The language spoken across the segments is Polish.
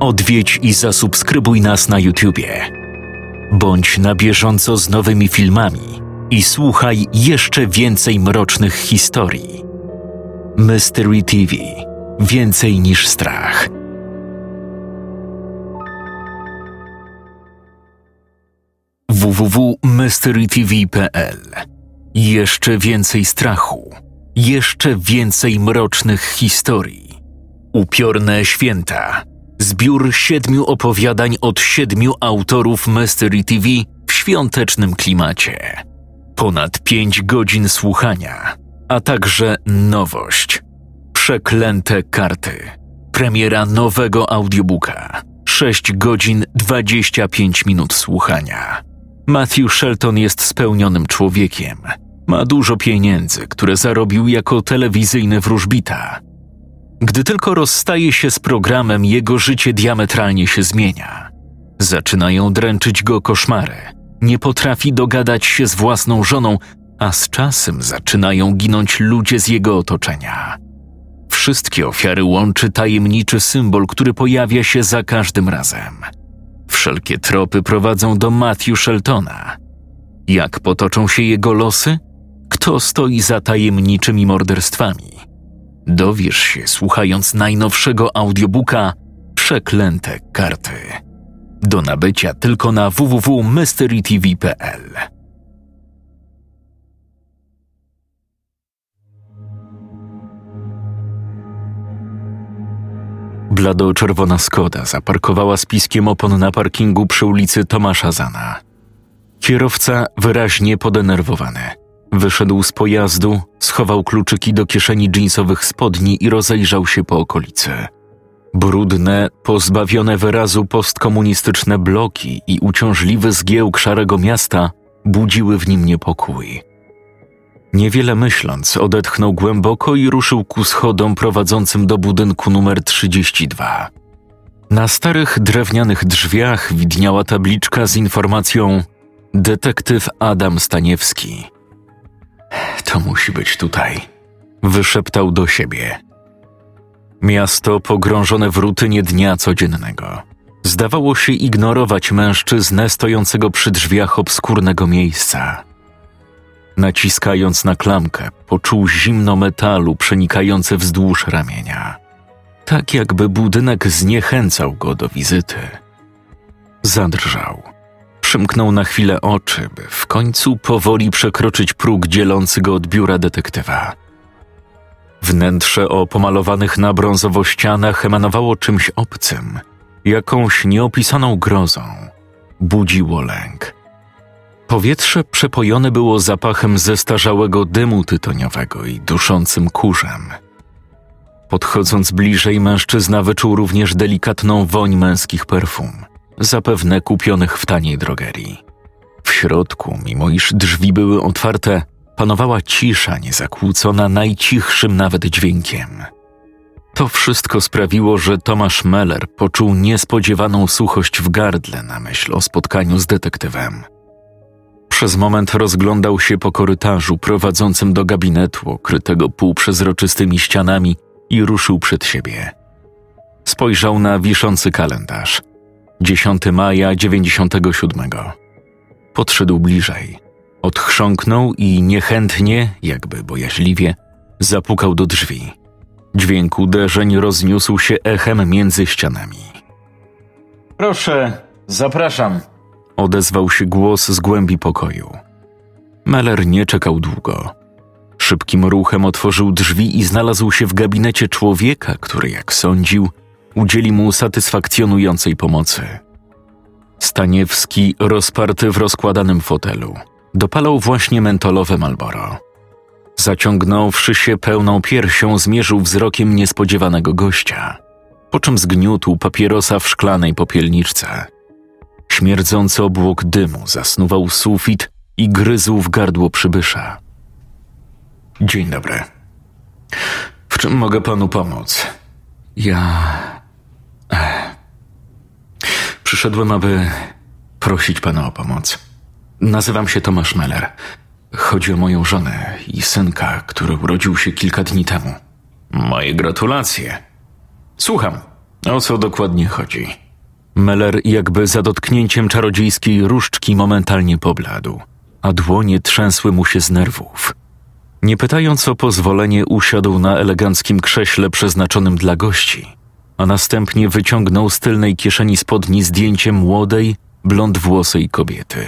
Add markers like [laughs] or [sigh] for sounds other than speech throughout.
odwiedź i zasubskrybuj nas na YouTubie. Bądź na bieżąco z nowymi filmami i słuchaj jeszcze więcej mrocznych historii. Mystery TV Więcej niż strach. www.mysterytv.pl Jeszcze więcej strachu, jeszcze więcej mrocznych historii. Upiorne święta. Zbiór siedmiu opowiadań od siedmiu autorów Mystery TV w świątecznym klimacie. Ponad pięć godzin słuchania, a także nowość. Przeklęte karty. Premiera nowego audiobooka. 6 godzin 25 minut słuchania. Matthew Shelton jest spełnionym człowiekiem. Ma dużo pieniędzy, które zarobił jako telewizyjny wróżbita. Gdy tylko rozstaje się z programem, jego życie diametralnie się zmienia. Zaczynają dręczyć go koszmary. Nie potrafi dogadać się z własną żoną, a z czasem zaczynają ginąć ludzie z jego otoczenia. Wszystkie ofiary łączy tajemniczy symbol, który pojawia się za każdym razem. Wszelkie tropy prowadzą do Matthew Sheltona. Jak potoczą się jego losy? Kto stoi za tajemniczymi morderstwami? Dowiesz się słuchając najnowszego audiobooka Przeklęte karty. Do nabycia tylko na www.mysterytv.pl. Blado-czerwona Skoda zaparkowała z piskiem opon na parkingu przy ulicy Tomasza Zana. Kierowca wyraźnie podenerwowany. Wyszedł z pojazdu, schował kluczyki do kieszeni dżinsowych spodni i rozejrzał się po okolicy. Brudne, pozbawione wyrazu postkomunistyczne bloki i uciążliwy zgiełk szarego miasta budziły w nim niepokój. Niewiele myśląc, odetchnął głęboko i ruszył ku schodom prowadzącym do budynku numer 32. Na starych drewnianych drzwiach widniała tabliczka z informacją Detektyw Adam Staniewski. To musi być tutaj, wyszeptał do siebie. Miasto pogrążone w rutynie dnia codziennego. Zdawało się ignorować mężczyznę stojącego przy drzwiach obskurnego miejsca. Naciskając na klamkę, poczuł zimno metalu przenikające wzdłuż ramienia. Tak jakby budynek zniechęcał go do wizyty. Zadrżał. Przymknął na chwilę oczy, by w końcu powoli przekroczyć próg dzielący go od biura detektywa. Wnętrze o pomalowanych na brązowo ścianach emanowało czymś obcym, jakąś nieopisaną grozą. Budziło lęk. Powietrze przepojone było zapachem zestarzałego dymu tytoniowego i duszącym kurzem. Podchodząc bliżej, mężczyzna wyczuł również delikatną woń męskich perfum, zapewne kupionych w taniej drogerii. W środku, mimo iż drzwi były otwarte, panowała cisza niezakłócona najcichszym nawet dźwiękiem. To wszystko sprawiło, że Tomasz Meller poczuł niespodziewaną suchość w gardle na myśl o spotkaniu z detektywem. Przez moment rozglądał się po korytarzu prowadzącym do gabinetu okrytego półprzezroczystymi ścianami i ruszył przed siebie. Spojrzał na wiszący kalendarz. 10 maja 97. Podszedł bliżej. Odchrząknął i niechętnie, jakby bojaźliwie, zapukał do drzwi. Dźwięk uderzeń rozniósł się echem między ścianami. Proszę, zapraszam odezwał się głos z głębi pokoju. Meller nie czekał długo. Szybkim ruchem otworzył drzwi i znalazł się w gabinecie człowieka, który, jak sądził, udzieli mu satysfakcjonującej pomocy. Staniewski, rozparty w rozkładanym fotelu, dopalał właśnie mentolowe Malboro. Zaciągnąwszy się pełną piersią, zmierzył wzrokiem niespodziewanego gościa, po czym zgniótł papierosa w szklanej popielniczce. Śmierdzący obłok dymu zasnuwał sufit i gryzł w gardło przybysza. Dzień dobry. W czym mogę panu pomóc? Ja. Przyszedłem, aby prosić pana o pomoc. Nazywam się Tomasz Meller. Chodzi o moją żonę i synka, który urodził się kilka dni temu. Moje gratulacje. Słucham. O co dokładnie chodzi? Meller jakby za dotknięciem czarodziejskiej różdżki momentalnie pobladł, a dłonie trzęsły mu się z nerwów. Nie pytając o pozwolenie, usiadł na eleganckim krześle przeznaczonym dla gości, a następnie wyciągnął z tylnej kieszeni spodni zdjęcie młodej, blondwłosej kobiety.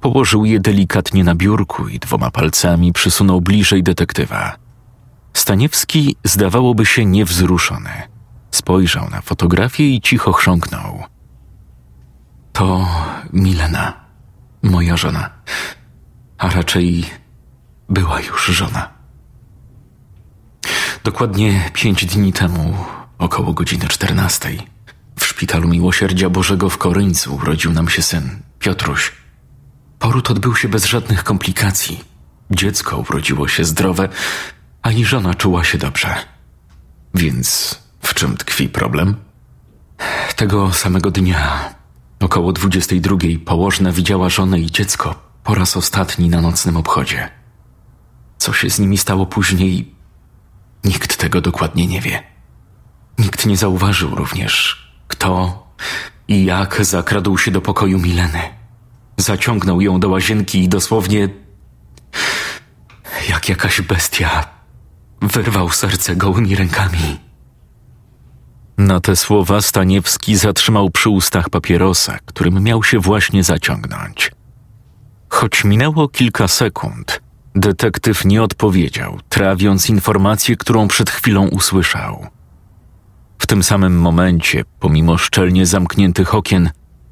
Położył je delikatnie na biurku i dwoma palcami przysunął bliżej detektywa. Staniewski zdawałoby się niewzruszony. Spojrzał na fotografię i cicho chrząknął. To Milena, moja żona, a raczej była już żona. Dokładnie pięć dni temu, około godziny czternastej, w szpitalu Miłosierdzia Bożego w Koryńcu urodził nam się syn, Piotruś. Poród odbył się bez żadnych komplikacji. Dziecko urodziło się zdrowe, a i żona czuła się dobrze. Więc w czym tkwi problem? Tego samego dnia, około dwudziestej drugiej, położna widziała żonę i dziecko po raz ostatni na nocnym obchodzie. Co się z nimi stało później, nikt tego dokładnie nie wie. Nikt nie zauważył również, kto i jak zakradł się do pokoju Mileny. Zaciągnął ją do łazienki i dosłownie, jak jakaś bestia, wyrwał serce gołymi rękami. Na te słowa Staniewski zatrzymał przy ustach papierosa, którym miał się właśnie zaciągnąć. Choć minęło kilka sekund, detektyw nie odpowiedział, trawiąc informację, którą przed chwilą usłyszał. W tym samym momencie, pomimo szczelnie zamkniętych okien,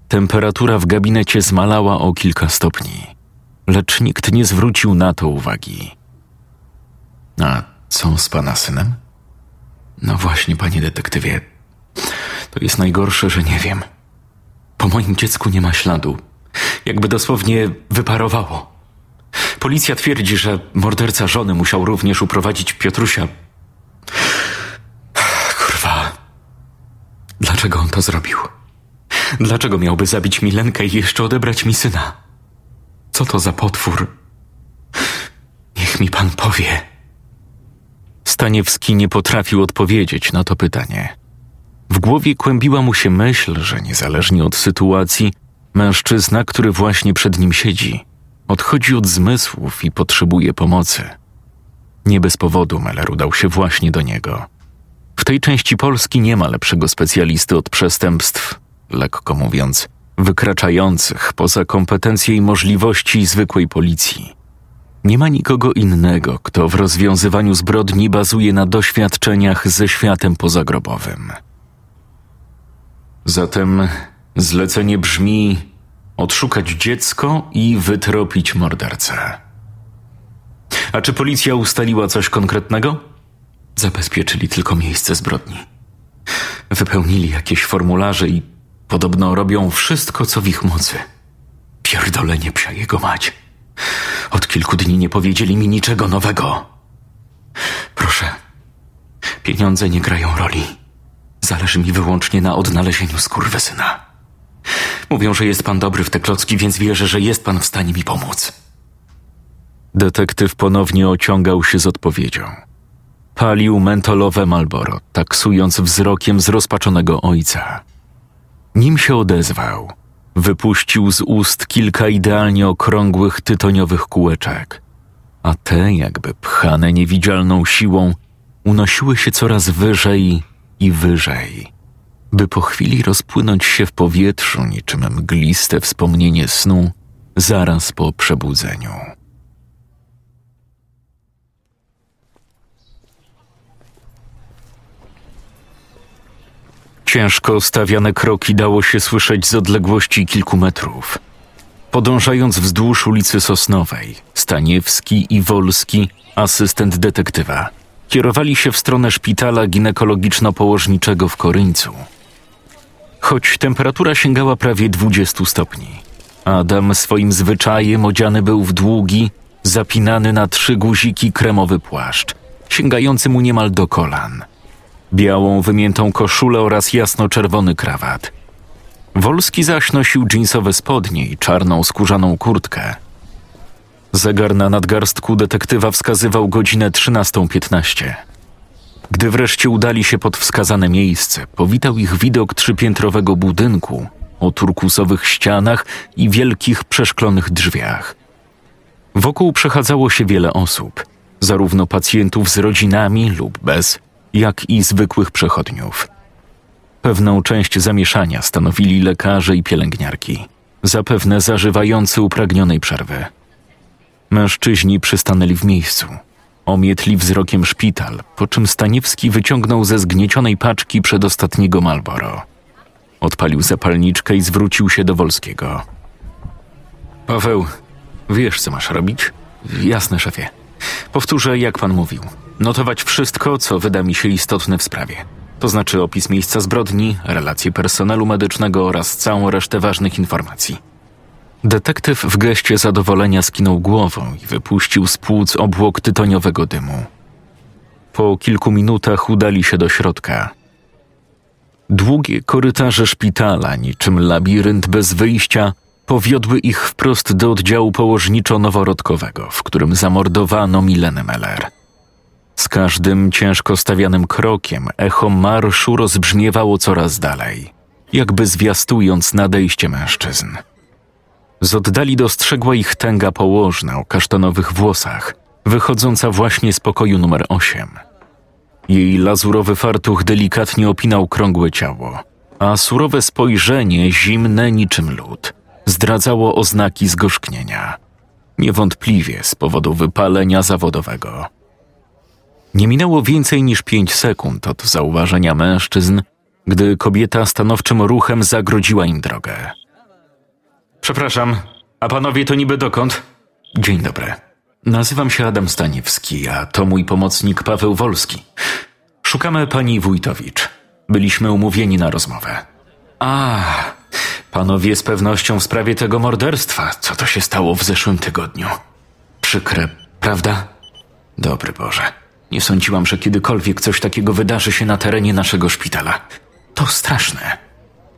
temperatura w gabinecie zmalała o kilka stopni, lecz nikt nie zwrócił na to uwagi. A co z pana synem? No właśnie, panie detektywie. To jest najgorsze, że nie wiem. Po moim dziecku nie ma śladu. Jakby dosłownie wyparowało. Policja twierdzi, że morderca żony musiał również uprowadzić Piotrusia. Kurwa. Dlaczego on to zrobił? Dlaczego miałby zabić Milenkę i jeszcze odebrać mi syna? Co to za potwór? Niech mi pan powie. Staniewski nie potrafił odpowiedzieć na to pytanie. W głowie kłębiła mu się myśl, że niezależnie od sytuacji, mężczyzna, który właśnie przed nim siedzi, odchodzi od zmysłów i potrzebuje pomocy. Nie bez powodu Meller udał się właśnie do niego. W tej części Polski nie ma lepszego specjalisty od przestępstw, lekko mówiąc, wykraczających poza kompetencje i możliwości zwykłej policji. Nie ma nikogo innego, kto w rozwiązywaniu zbrodni bazuje na doświadczeniach ze światem pozagrobowym. Zatem zlecenie brzmi odszukać dziecko i wytropić mordercę. A czy policja ustaliła coś konkretnego? Zabezpieczyli tylko miejsce zbrodni. Wypełnili jakieś formularze i podobno robią wszystko, co w ich mocy. Pierdolenie psia jego mać. Od kilku dni nie powiedzieli mi niczego nowego. Proszę, pieniądze nie grają roli. Zależy mi wyłącznie na odnalezieniu skurwysyna. Mówią, że jest pan dobry w te klocki, więc wierzę, że jest pan w stanie mi pomóc. Detektyw ponownie ociągał się z odpowiedzią. Palił mentolowe Malboro, taksując wzrokiem zrozpaczonego ojca. Nim się odezwał, wypuścił z ust kilka idealnie okrągłych tytoniowych kółeczek, a te, jakby pchane niewidzialną siłą, unosiły się coraz wyżej i wyżej, by po chwili rozpłynąć się w powietrzu niczym mgliste wspomnienie snu zaraz po przebudzeniu. Ciężko stawiane kroki dało się słyszeć z odległości kilku metrów. Podążając wzdłuż ulicy Sosnowej, Staniewski i Wolski, asystent detektywa, kierowali się w stronę szpitala ginekologiczno-położniczego w Koryńcu. Choć temperatura sięgała prawie 20 stopni, Adam swoim zwyczajem odziany był w długi, zapinany na trzy guziki kremowy płaszcz, sięgający mu niemal do kolan – białą wymiętą koszulę oraz jasno-czerwony krawat. Wolski zaś nosił dżinsowe spodnie i czarną skórzaną kurtkę. Zegar na nadgarstku detektywa wskazywał godzinę 13.15. Gdy wreszcie udali się pod wskazane miejsce, powitał ich widok trzypiętrowego budynku o turkusowych ścianach i wielkich przeszklonych drzwiach. Wokół przechadzało się wiele osób, zarówno pacjentów z rodzinami lub bez, jak i zwykłych przechodniów. Pewną część zamieszania stanowili lekarze i pielęgniarki, zapewne zażywający upragnionej przerwy. Mężczyźni przystanęli w miejscu. Omietli wzrokiem szpital, po czym Staniewski wyciągnął ze zgniecionej paczki przedostatniego Malboro. Odpalił zapalniczkę i zwrócił się do Wolskiego. Paweł, wiesz co masz robić? Jasne, szefie. Powtórzę, jak pan mówił. Notować wszystko, co wyda mi się istotne w sprawie. To znaczy opis miejsca zbrodni, relacje personelu medycznego oraz całą resztę ważnych informacji. Detektyw w geście zadowolenia skinął głową i wypuścił z płuc obłok tytoniowego dymu. Po kilku minutach udali się do środka. Długie korytarze szpitala, niczym labirynt bez wyjścia, powiodły ich wprost do oddziału położniczo-noworodkowego, w którym zamordowano Milenę Meller. Z każdym ciężko stawianym krokiem echo marszu rozbrzmiewało coraz dalej, jakby zwiastując nadejście mężczyzn. Z oddali dostrzegła ich tęga położna o kasztanowych włosach, wychodząca właśnie z pokoju numer 8. Jej lazurowy fartuch delikatnie opinał krągłe ciało, a surowe spojrzenie, zimne niczym lód, zdradzało oznaki zgorzknienia. Niewątpliwie z powodu wypalenia zawodowego. Nie minęło więcej niż pięć sekund od zauważenia mężczyzn, gdy kobieta stanowczym ruchem zagrodziła im drogę. Przepraszam, a panowie to niby dokąd? Dzień dobry. Nazywam się Adam Staniewski, a to mój pomocnik Paweł Wolski. Szukamy pani Wójtowicz. Byliśmy umówieni na rozmowę. A, panowie z pewnością w sprawie tego morderstwa. Co to się stało w zeszłym tygodniu? Przykre, prawda? Dobry Boże. Nie sądziłam, że kiedykolwiek coś takiego wydarzy się na terenie naszego szpitala. To straszne.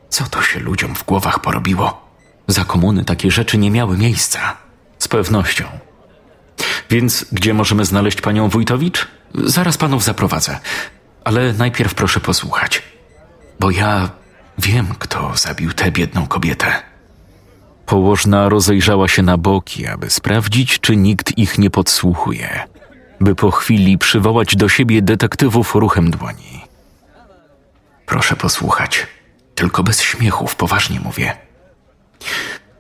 Co to się ludziom w głowach porobiło? Za komuny takie rzeczy nie miały miejsca. Z pewnością. Więc gdzie możemy znaleźć panią Wójtowicz? Zaraz panów zaprowadzę. Ale najpierw proszę posłuchać. Bo ja wiem, kto zabił tę biedną kobietę. Położna rozejrzała się na boki, aby sprawdzić, czy nikt ich nie podsłuchuje, by po chwili przywołać do siebie detektywów ruchem dłoni. Proszę posłuchać, tylko bez śmiechów, poważnie mówię.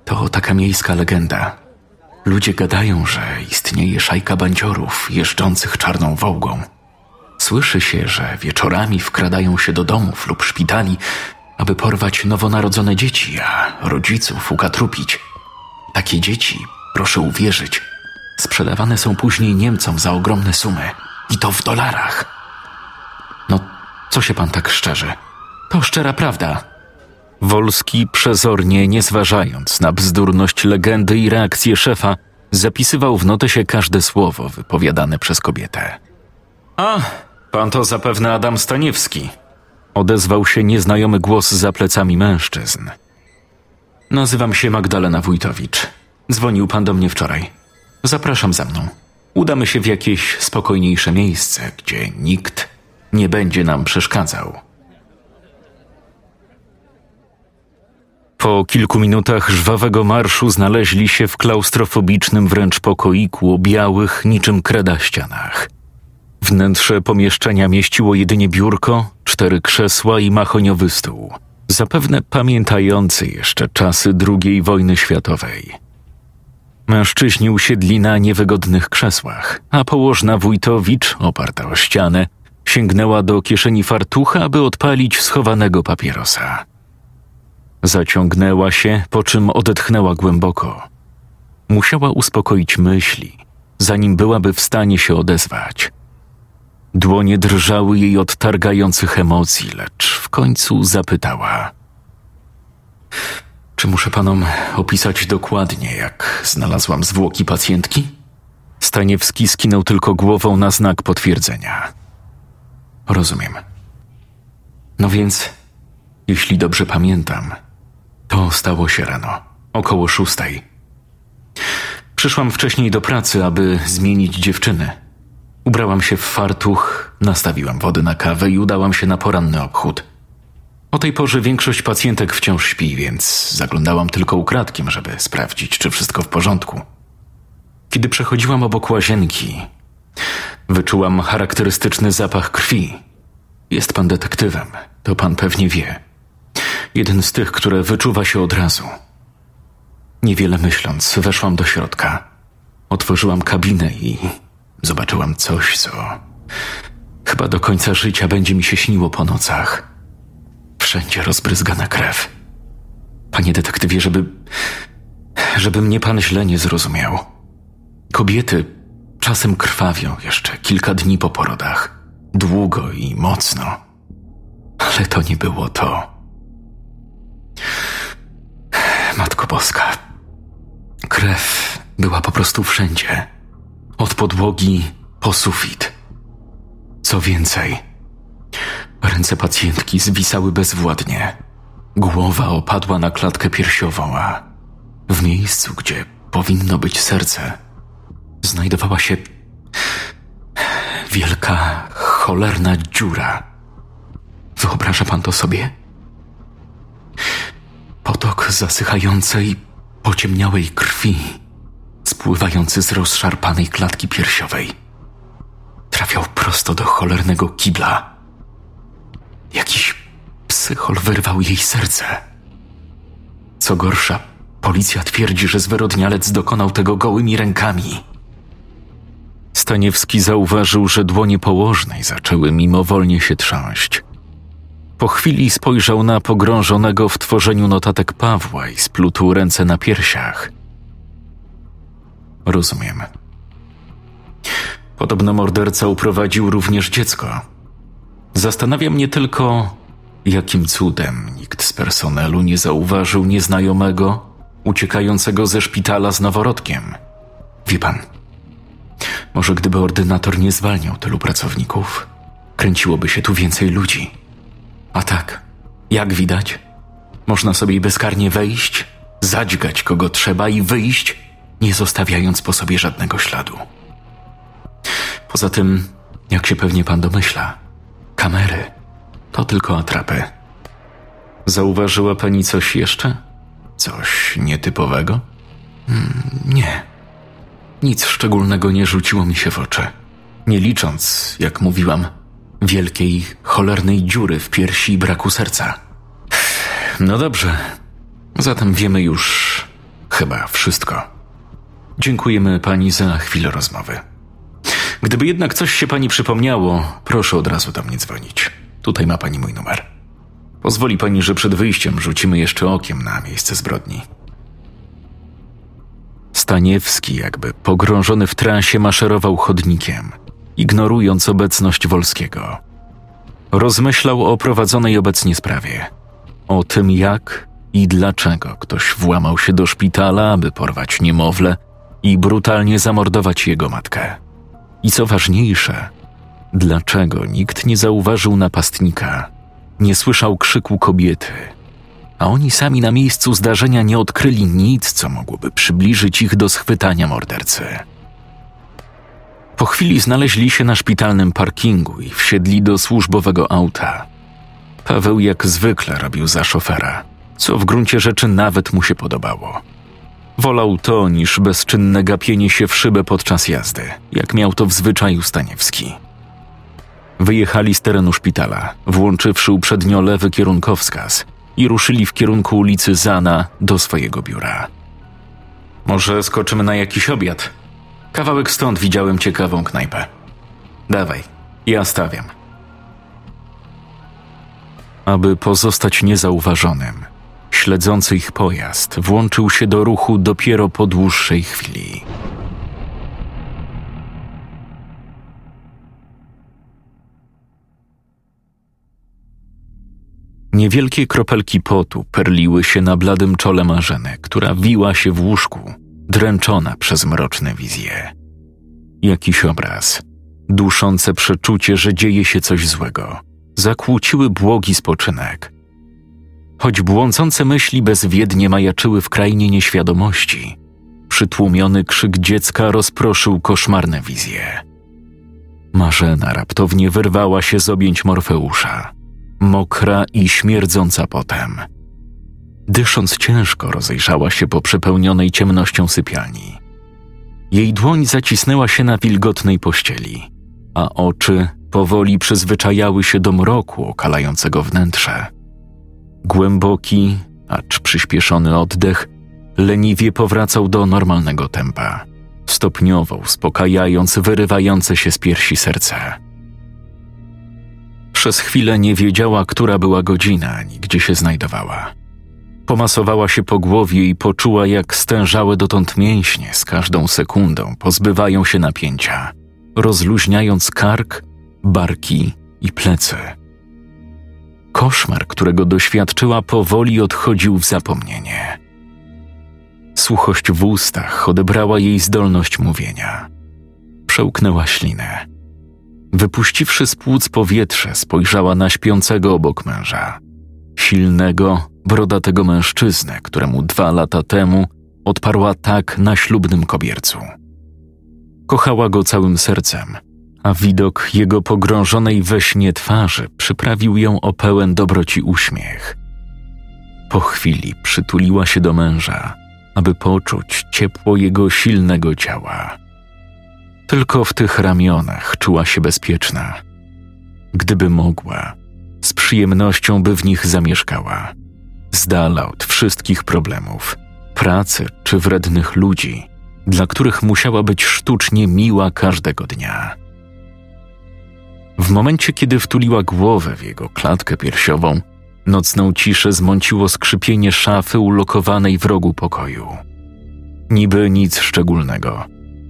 To taka miejska legenda. Ludzie gadają, że istnieje szajka bandziorów jeżdżących czarną wołgą. Słyszy się, że wieczorami wkradają się do domów lub szpitali, aby porwać nowonarodzone dzieci, a rodziców ukatrupić. Takie dzieci, proszę uwierzyć, sprzedawane są później Niemcom za ogromne sumy i to w dolarach. No, co się pan tak szczerze? To szczera prawda. Wolski przezornie, nie zważając na bzdurność legendy i reakcję szefa, zapisywał w notesie każde słowo wypowiadane przez kobietę. A, pan to zapewne Adam Staniewski. Odezwał się nieznajomy głos za plecami mężczyzn. Nazywam się Magdalena Wójtowicz. Dzwonił pan do mnie wczoraj. Zapraszam za mną. Udamy się w jakieś spokojniejsze miejsce, gdzie nikt nie będzie nam przeszkadzał. Po kilku minutach żwawego marszu znaleźli się w klaustrofobicznym wręcz pokoiku o białych, niczym kreda ścianach. Wnętrze pomieszczenia mieściło jedynie biurko, cztery krzesła i mahoniowy stół, zapewne pamiętający jeszcze czasy II wojny światowej. Mężczyźni usiedli na niewygodnych krzesłach, a położna Wójtowicz, oparta o ścianę, sięgnęła do kieszeni fartucha, aby odpalić schowanego papierosa. Zaciągnęła się, po czym odetchnęła głęboko. Musiała uspokoić myśli, zanim byłaby w stanie się odezwać. Dłonie drżały jej od targających emocji, lecz w końcu zapytała: Czy muszę panom opisać dokładnie, jak znalazłam zwłoki pacjentki? Staniewski skinął tylko głową na znak potwierdzenia. Rozumiem. No więc, jeśli dobrze pamiętam, to stało się rano, około szóstej. Przyszłam wcześniej do pracy, aby zmienić dziewczyny. Ubrałam się w fartuch, nastawiłam wody na kawę i udałam się na poranny obchód. O tej porze większość pacjentek wciąż śpi, więc zaglądałam tylko ukradkiem, żeby sprawdzić, czy wszystko w porządku. Kiedy przechodziłam obok łazienki, wyczułam charakterystyczny zapach krwi. Jest pan detektywem, to pan pewnie wie. Jeden z tych, które wyczuwa się od razu. Niewiele myśląc, weszłam do środka. Otworzyłam kabinę i zobaczyłam coś, co chyba do końca życia będzie mi się śniło po nocach. Wszędzie rozbryzgana krew. Panie detektywie, żeby. żeby mnie pan źle nie zrozumiał. Kobiety czasem krwawią jeszcze kilka dni po porodach. Długo i mocno. Ale to nie było to. Matko Boska. Krew była po prostu wszędzie. Od podłogi po sufit. Co więcej, ręce pacjentki zwisały bezwładnie. Głowa opadła na klatkę piersiową, a w miejscu, gdzie powinno być serce, znajdowała się wielka, cholerna dziura. Wyobraża pan to sobie? Potok zasychającej, pociemniałej krwi, spływający z rozszarpanej klatki piersiowej, trafiał prosto do cholernego kibla. Jakiś psychol wyrwał jej serce. Co gorsza, policja twierdzi, że zwyrodnialec dokonał tego gołymi rękami. Staniewski zauważył, że dłonie położnej zaczęły mimowolnie się trząść. Po chwili spojrzał na pogrążonego w tworzeniu notatek Pawła i splutł ręce na piersiach. Rozumiem. Podobno morderca uprowadził również dziecko. Zastanawia mnie tylko, jakim cudem nikt z personelu nie zauważył nieznajomego uciekającego ze szpitala z noworodkiem. Wie pan, może gdyby ordynator nie zwalniał tylu pracowników, kręciłoby się tu więcej ludzi. A tak, jak widać, można sobie bezkarnie wejść, zadźgać kogo trzeba i wyjść, nie zostawiając po sobie żadnego śladu. Poza tym, jak się pewnie pan domyśla, kamery to tylko atrapy. Zauważyła pani coś jeszcze? Coś nietypowego? Hmm, nie. Nic szczególnego nie rzuciło mi się w oczy. Nie licząc, jak mówiłam, wielkiej, cholernej dziury w piersi i braku serca. No dobrze, zatem wiemy już chyba wszystko. Dziękujemy pani za chwilę rozmowy. Gdyby jednak coś się pani przypomniało, proszę od razu do mnie dzwonić. Tutaj ma pani mój numer. Pozwoli pani, że przed wyjściem rzucimy jeszcze okiem na miejsce zbrodni. Staniewski, jakby pogrążony w transie, maszerował chodnikiem – ignorując obecność Wolskiego. Rozmyślał o prowadzonej obecnie sprawie, o tym jak i dlaczego ktoś włamał się do szpitala, aby porwać niemowlę i brutalnie zamordować jego matkę. I co ważniejsze, dlaczego nikt nie zauważył napastnika, nie słyszał krzyku kobiety, a oni sami na miejscu zdarzenia nie odkryli nic, co mogłoby przybliżyć ich do schwytania mordercy. Po chwili znaleźli się na szpitalnym parkingu i wsiedli do służbowego auta. Paweł jak zwykle robił za szofera, co w gruncie rzeczy nawet mu się podobało. Wolał to niż bezczynne gapienie się w szybę podczas jazdy, jak miał to w zwyczaju Staniewski. Wyjechali z terenu szpitala, włączywszy uprzednio lewy kierunkowskaz i ruszyli w kierunku ulicy Zana do swojego biura. Może skoczymy na jakiś obiad? Kawałek stąd widziałem ciekawą knajpę. Dawaj, ja stawiam. Aby pozostać niezauważonym, śledzący ich pojazd włączył się do ruchu dopiero po dłuższej chwili. Niewielkie kropelki potu perliły się na bladym czole Marzeny, która wiła się w łóżku, dręczona przez mroczne wizje. Jakiś obraz, duszące przeczucie, że dzieje się coś złego, zakłóciły błogi spoczynek. Choć błądzące myśli bezwiednie majaczyły w krainie nieświadomości, przytłumiony krzyk dziecka rozproszył koszmarne wizje. Marzena raptownie wyrwała się z objęć Morfeusza, mokra i śmierdząca potem. Dysząc ciężko, rozejrzała się po przepełnionej ciemnością sypialni. Jej dłoń zacisnęła się na wilgotnej pościeli, a oczy powoli przyzwyczajały się do mroku okalającego wnętrze. Głęboki, acz przyspieszony oddech leniwie powracał do normalnego tempa, stopniowo uspokajając wyrywające się z piersi serce. Przez chwilę nie wiedziała, która była godzina ani gdzie się znajdowała. Pomasowała się po głowie i poczuła, jak stężałe dotąd mięśnie z każdą sekundą pozbywają się napięcia, rozluźniając kark, barki i plecy. Koszmar, którego doświadczyła, powoli odchodził w zapomnienie. Suchość w ustach odebrała jej zdolność mówienia. Przełknęła ślinę. Wypuściwszy z płuc powietrze, spojrzała na śpiącego obok męża. Silnego, brodatego mężczyznę, któremu dwa lata temu odparła tak na ślubnym kobiercu. Kochała go całym sercem, a widok jego pogrążonej we śnie twarzy przyprawił ją o pełen dobroci uśmiech. Po chwili przytuliła się do męża, aby poczuć ciepło jego silnego ciała. Tylko w tych ramionach czuła się bezpieczna. Gdyby mogła, z przyjemnością by w nich zamieszkała, z dala od wszystkich problemów, pracy czy wrednych ludzi, dla których musiała być sztucznie miła każdego dnia. W momencie, kiedy wtuliła głowę w jego klatkę piersiową, nocną ciszę zmąciło skrzypienie szafy ulokowanej w rogu pokoju. Niby nic szczególnego,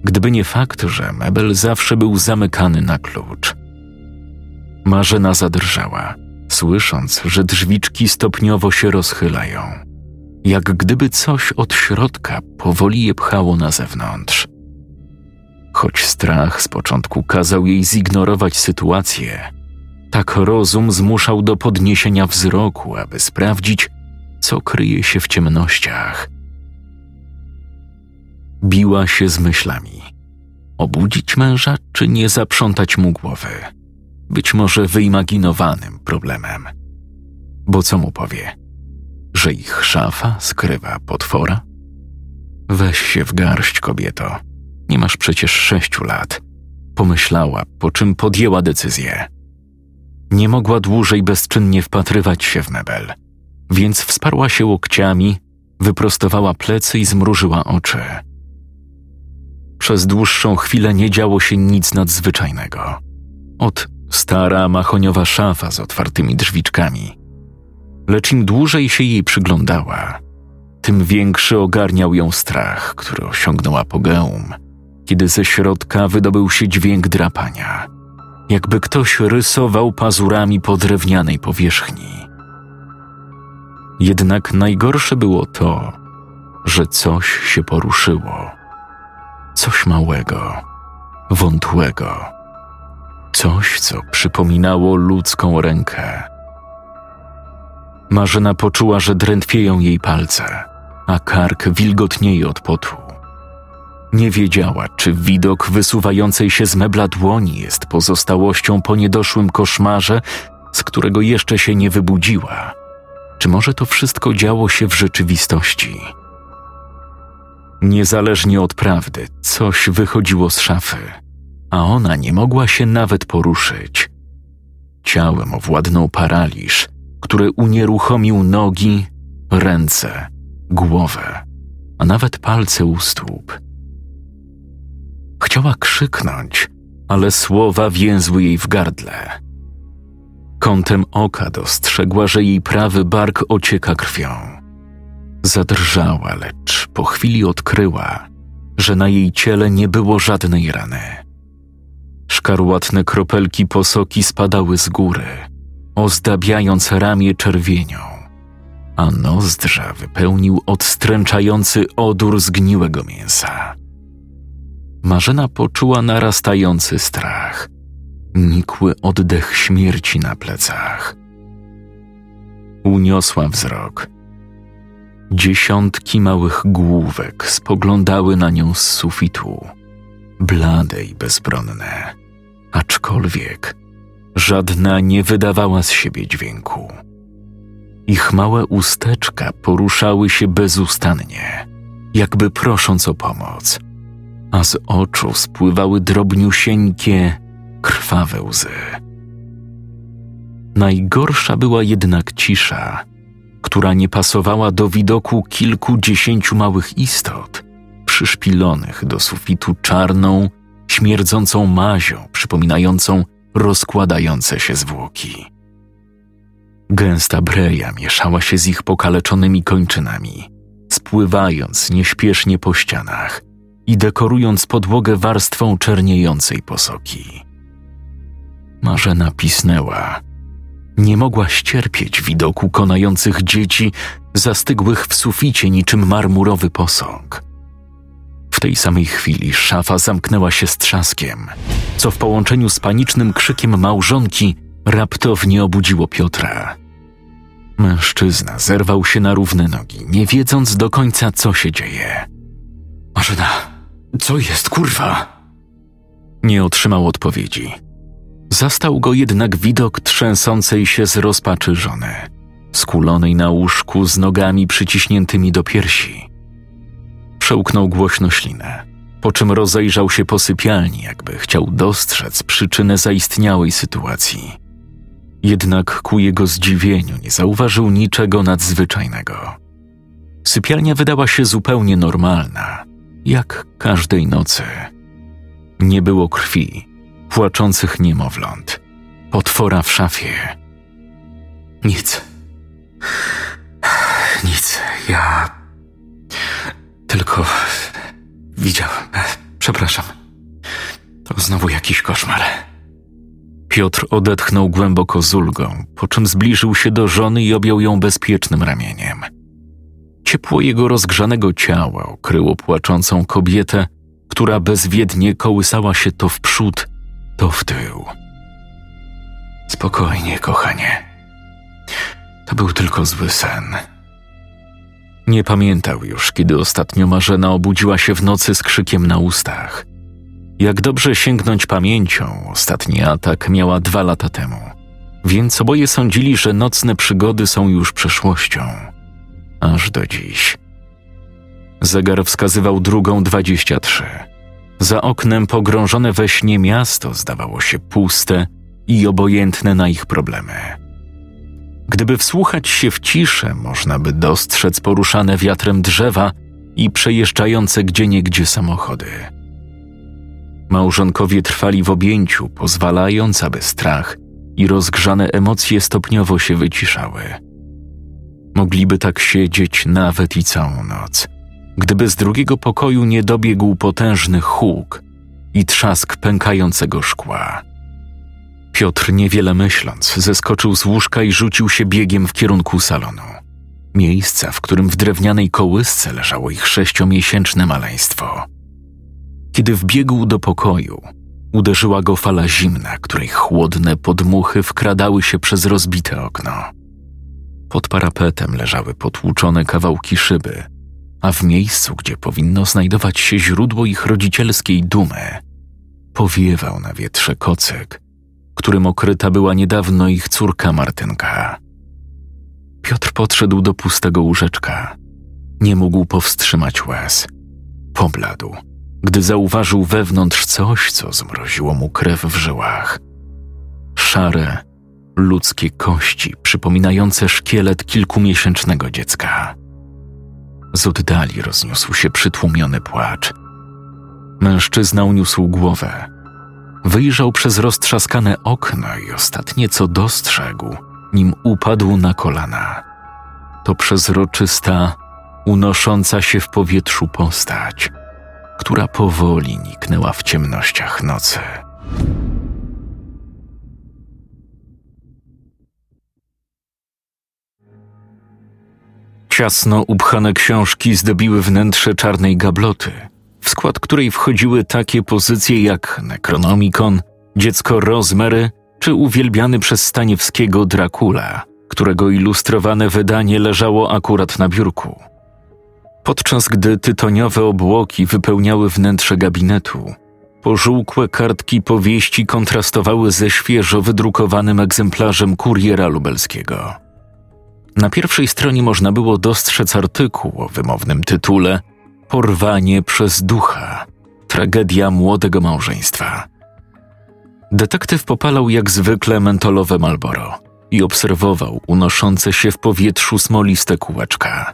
gdyby nie fakt, że mebel zawsze był zamykany na klucz. Marzena zadrżała, słysząc, że drzwiczki stopniowo się rozchylają, jak gdyby coś od środka powoli je pchało na zewnątrz. Choć strach z początku kazał jej zignorować sytuację, tak rozum zmuszał do podniesienia wzroku, aby sprawdzić, co kryje się w ciemnościach. Biła się z myślami. Obudzić męża, czy nie zaprzątać mu głowy? Być może wyimaginowanym problemem. Bo co mu powie? Że ich szafa skrywa potwora? Weź się w garść, kobieto. Nie masz przecież sześciu lat. Pomyślała, po czym podjęła decyzję. Nie mogła dłużej bezczynnie wpatrywać się w mebel, więc wsparła się łokciami, wyprostowała plecy i zmrużyła oczy. Przez dłuższą chwilę nie działo się nic nadzwyczajnego. Od stara mahoniowa szafa z otwartymi drzwiczkami. Lecz im dłużej się jej przyglądała, tym większy ogarniał ją strach, który osiągnął apogeum, kiedy ze środka wydobył się dźwięk drapania, jakby ktoś rysował pazurami po drewnianej powierzchni. Jednak najgorsze było to, że coś się poruszyło. Coś małego, wątłego. Coś, co przypominało ludzką rękę. Marzena poczuła, że drętwieją jej palce, a kark wilgotnieje od potu. Nie wiedziała, czy widok wysuwającej się z mebla dłoni jest pozostałością po niedoszłym koszmarze, z którego jeszcze się nie wybudziła. Czy może to wszystko działo się w rzeczywistości? Niezależnie od prawdy, coś wychodziło z szafy, a ona nie mogła się nawet poruszyć. Ciałem owładnął paraliż, który unieruchomił nogi, ręce, głowę, a nawet palce u stóp. Chciała krzyknąć, ale słowa więzły jej w gardle. Kątem oka dostrzegła, że jej prawy bark ocieka krwią. Zadrżała, lecz po chwili odkryła, że na jej ciele nie było żadnej rany. Szkarłatne kropelki posoki spadały z góry, ozdabiając ramię czerwienią, a nozdrza wypełnił odstręczający odór zgniłego mięsa. Marzena poczuła narastający strach, nikły oddech śmierci na plecach. Uniosła wzrok. Dziesiątki małych główek spoglądały na nią z sufitu, blade i bezbronne. aczkolwiek żadna nie wydawała z siebie dźwięku. Ich małe usteczka poruszały się bezustannie, jakby prosząc o pomoc, a z oczu spływały drobniusieńkie, krwawe łzy. Najgorsza była jednak cisza, która nie pasowała do widoku kilkudziesięciu małych istot, przyszpilonych do sufitu czarną, śmierdzącą mazią, przypominającą rozkładające się zwłoki. Gęsta breja mieszała się z ich pokaleczonymi kończynami, spływając nieśpiesznie po ścianach i dekorując podłogę warstwą czerniejącej posoki. Marzena pisnęła. Nie mogła ścierpieć widoku konających dzieci zastygłych w suficie niczym marmurowy posąg. W tej samej chwili szafa zamknęła się z trzaskiem, co w połączeniu z panicznym krzykiem małżonki raptownie obudziło Piotra. Mężczyzna zerwał się na równe nogi, nie wiedząc do końca, co się dzieje. Marzena, co jest, kurwa? Nie otrzymał odpowiedzi. Zastał go jednak widok trzęsącej się z rozpaczy żony, skulonej na łóżku z nogami przyciśniętymi do piersi. Przełknął głośno ślinę, po czym rozejrzał się po sypialni, jakby chciał dostrzec przyczynę zaistniałej sytuacji. Jednak ku jego zdziwieniu nie zauważył niczego nadzwyczajnego. Sypialnia wydała się zupełnie normalna, jak każdej nocy. Nie było krwi, płaczących niemowląt, potwora w szafie. Nic. Nic. Ja. Tylko. Widziałem. Przepraszam. To znowu jakiś koszmar. Piotr odetchnął głęboko z ulgą, po czym zbliżył się do żony i objął ją bezpiecznym ramieniem. Ciepło jego rozgrzanego ciała okryło płaczącą kobietę, która bezwiednie kołysała się to w przód, to w tył. Spokojnie, kochanie. To był tylko zły sen. Nie pamiętał już, kiedy ostatnio Marzena obudziła się w nocy z krzykiem na ustach. Jak dobrze sięgnąć pamięcią, ostatni atak miała dwa lata temu, więc oboje sądzili, że nocne przygody są już przeszłością. Aż do dziś. Zegar wskazywał drugą dwadzieścia trzy. Za oknem pogrążone we śnie miasto zdawało się puste i obojętne na ich problemy. Gdyby wsłuchać się w ciszę, można by dostrzec poruszane wiatrem drzewa i przejeżdżające gdzieniegdzie samochody. Małżonkowie trwali w objęciu, pozwalając, aby strach i rozgrzane emocje stopniowo się wyciszały. Mogliby tak siedzieć nawet i całą noc, gdyby z drugiego pokoju nie dobiegł potężny huk i trzask pękającego szkła. Piotr, niewiele myśląc, zeskoczył z łóżka i rzucił się biegiem w kierunku salonu. Miejsca, w którym w drewnianej kołysce leżało ich sześciomiesięczne maleństwo. Kiedy wbiegł do pokoju, uderzyła go fala zimna, której chłodne podmuchy wkradały się przez rozbite okno. Pod parapetem leżały potłuczone kawałki szyby, a w miejscu, gdzie powinno znajdować się źródło ich rodzicielskiej dumy, powiewał na wietrze kocyk, którym okryta była niedawno ich córka Martynka. Piotr podszedł do pustego łóżeczka. Nie mógł powstrzymać łez. Pobladł gdy zauważył wewnątrz coś, co zmroziło mu krew w żyłach. Szare, ludzkie kości przypominające szkielet kilkumiesięcznego dziecka. Z oddali rozniósł się przytłumiony płacz. Mężczyzna uniósł głowę. Wyjrzał przez roztrzaskane okno i ostatnie co dostrzegł, nim upadł na kolana. To przezroczysta, unosząca się w powietrzu postać – która powoli niknęła w ciemnościach nocy. Ciasno upchane książki zdobiły wnętrze czarnej gabloty, w skład której wchodziły takie pozycje jak Necronomicon, Dziecko Rosemary czy uwielbiany przez Staniewskiego Dracula, którego ilustrowane wydanie leżało akurat na biurku. Podczas gdy tytoniowe obłoki wypełniały wnętrze gabinetu, Pożółkłe kartki powieści kontrastowały ze świeżo wydrukowanym egzemplarzem kuriera lubelskiego. Na pierwszej stronie można było dostrzec artykuł o wymownym tytule Porwanie przez ducha tragedia młodego małżeństwa. Detektyw popalał jak zwykle mentolowe Malboro i obserwował unoszące się w powietrzu smoliste kółeczka.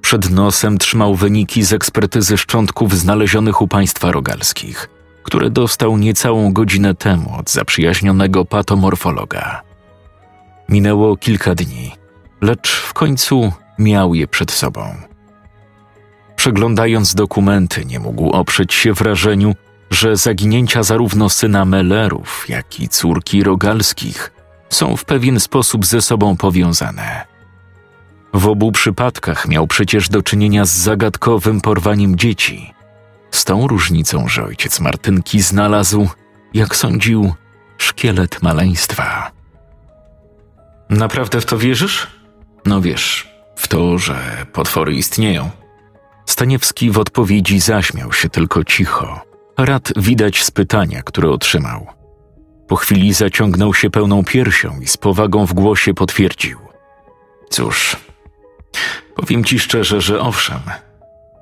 Przed nosem trzymał wyniki z ekspertyzy szczątków znalezionych u państwa rogalskich, które dostał niecałą godzinę temu od zaprzyjaźnionego patomorfologa. Minęło kilka dni, lecz w końcu miał je przed sobą. Przeglądając dokumenty, nie mógł oprzeć się wrażeniu, że zaginięcia zarówno syna Mellerów, jak i córki Rogalskich są w pewien sposób ze sobą powiązane. W obu przypadkach miał przecież do czynienia z zagadkowym porwaniem dzieci. Z tą różnicą, że ojciec Martynki znalazł, jak sądził, szkielet maleństwa. Naprawdę w to wierzysz? No wiesz, w to, że potwory istnieją. Staniewski w odpowiedzi zaśmiał się tylko cicho. Rad widać z pytania, które otrzymał. Po chwili zaciągnął się pełną piersią i z powagą w głosie potwierdził. Cóż, powiem ci szczerze, że owszem,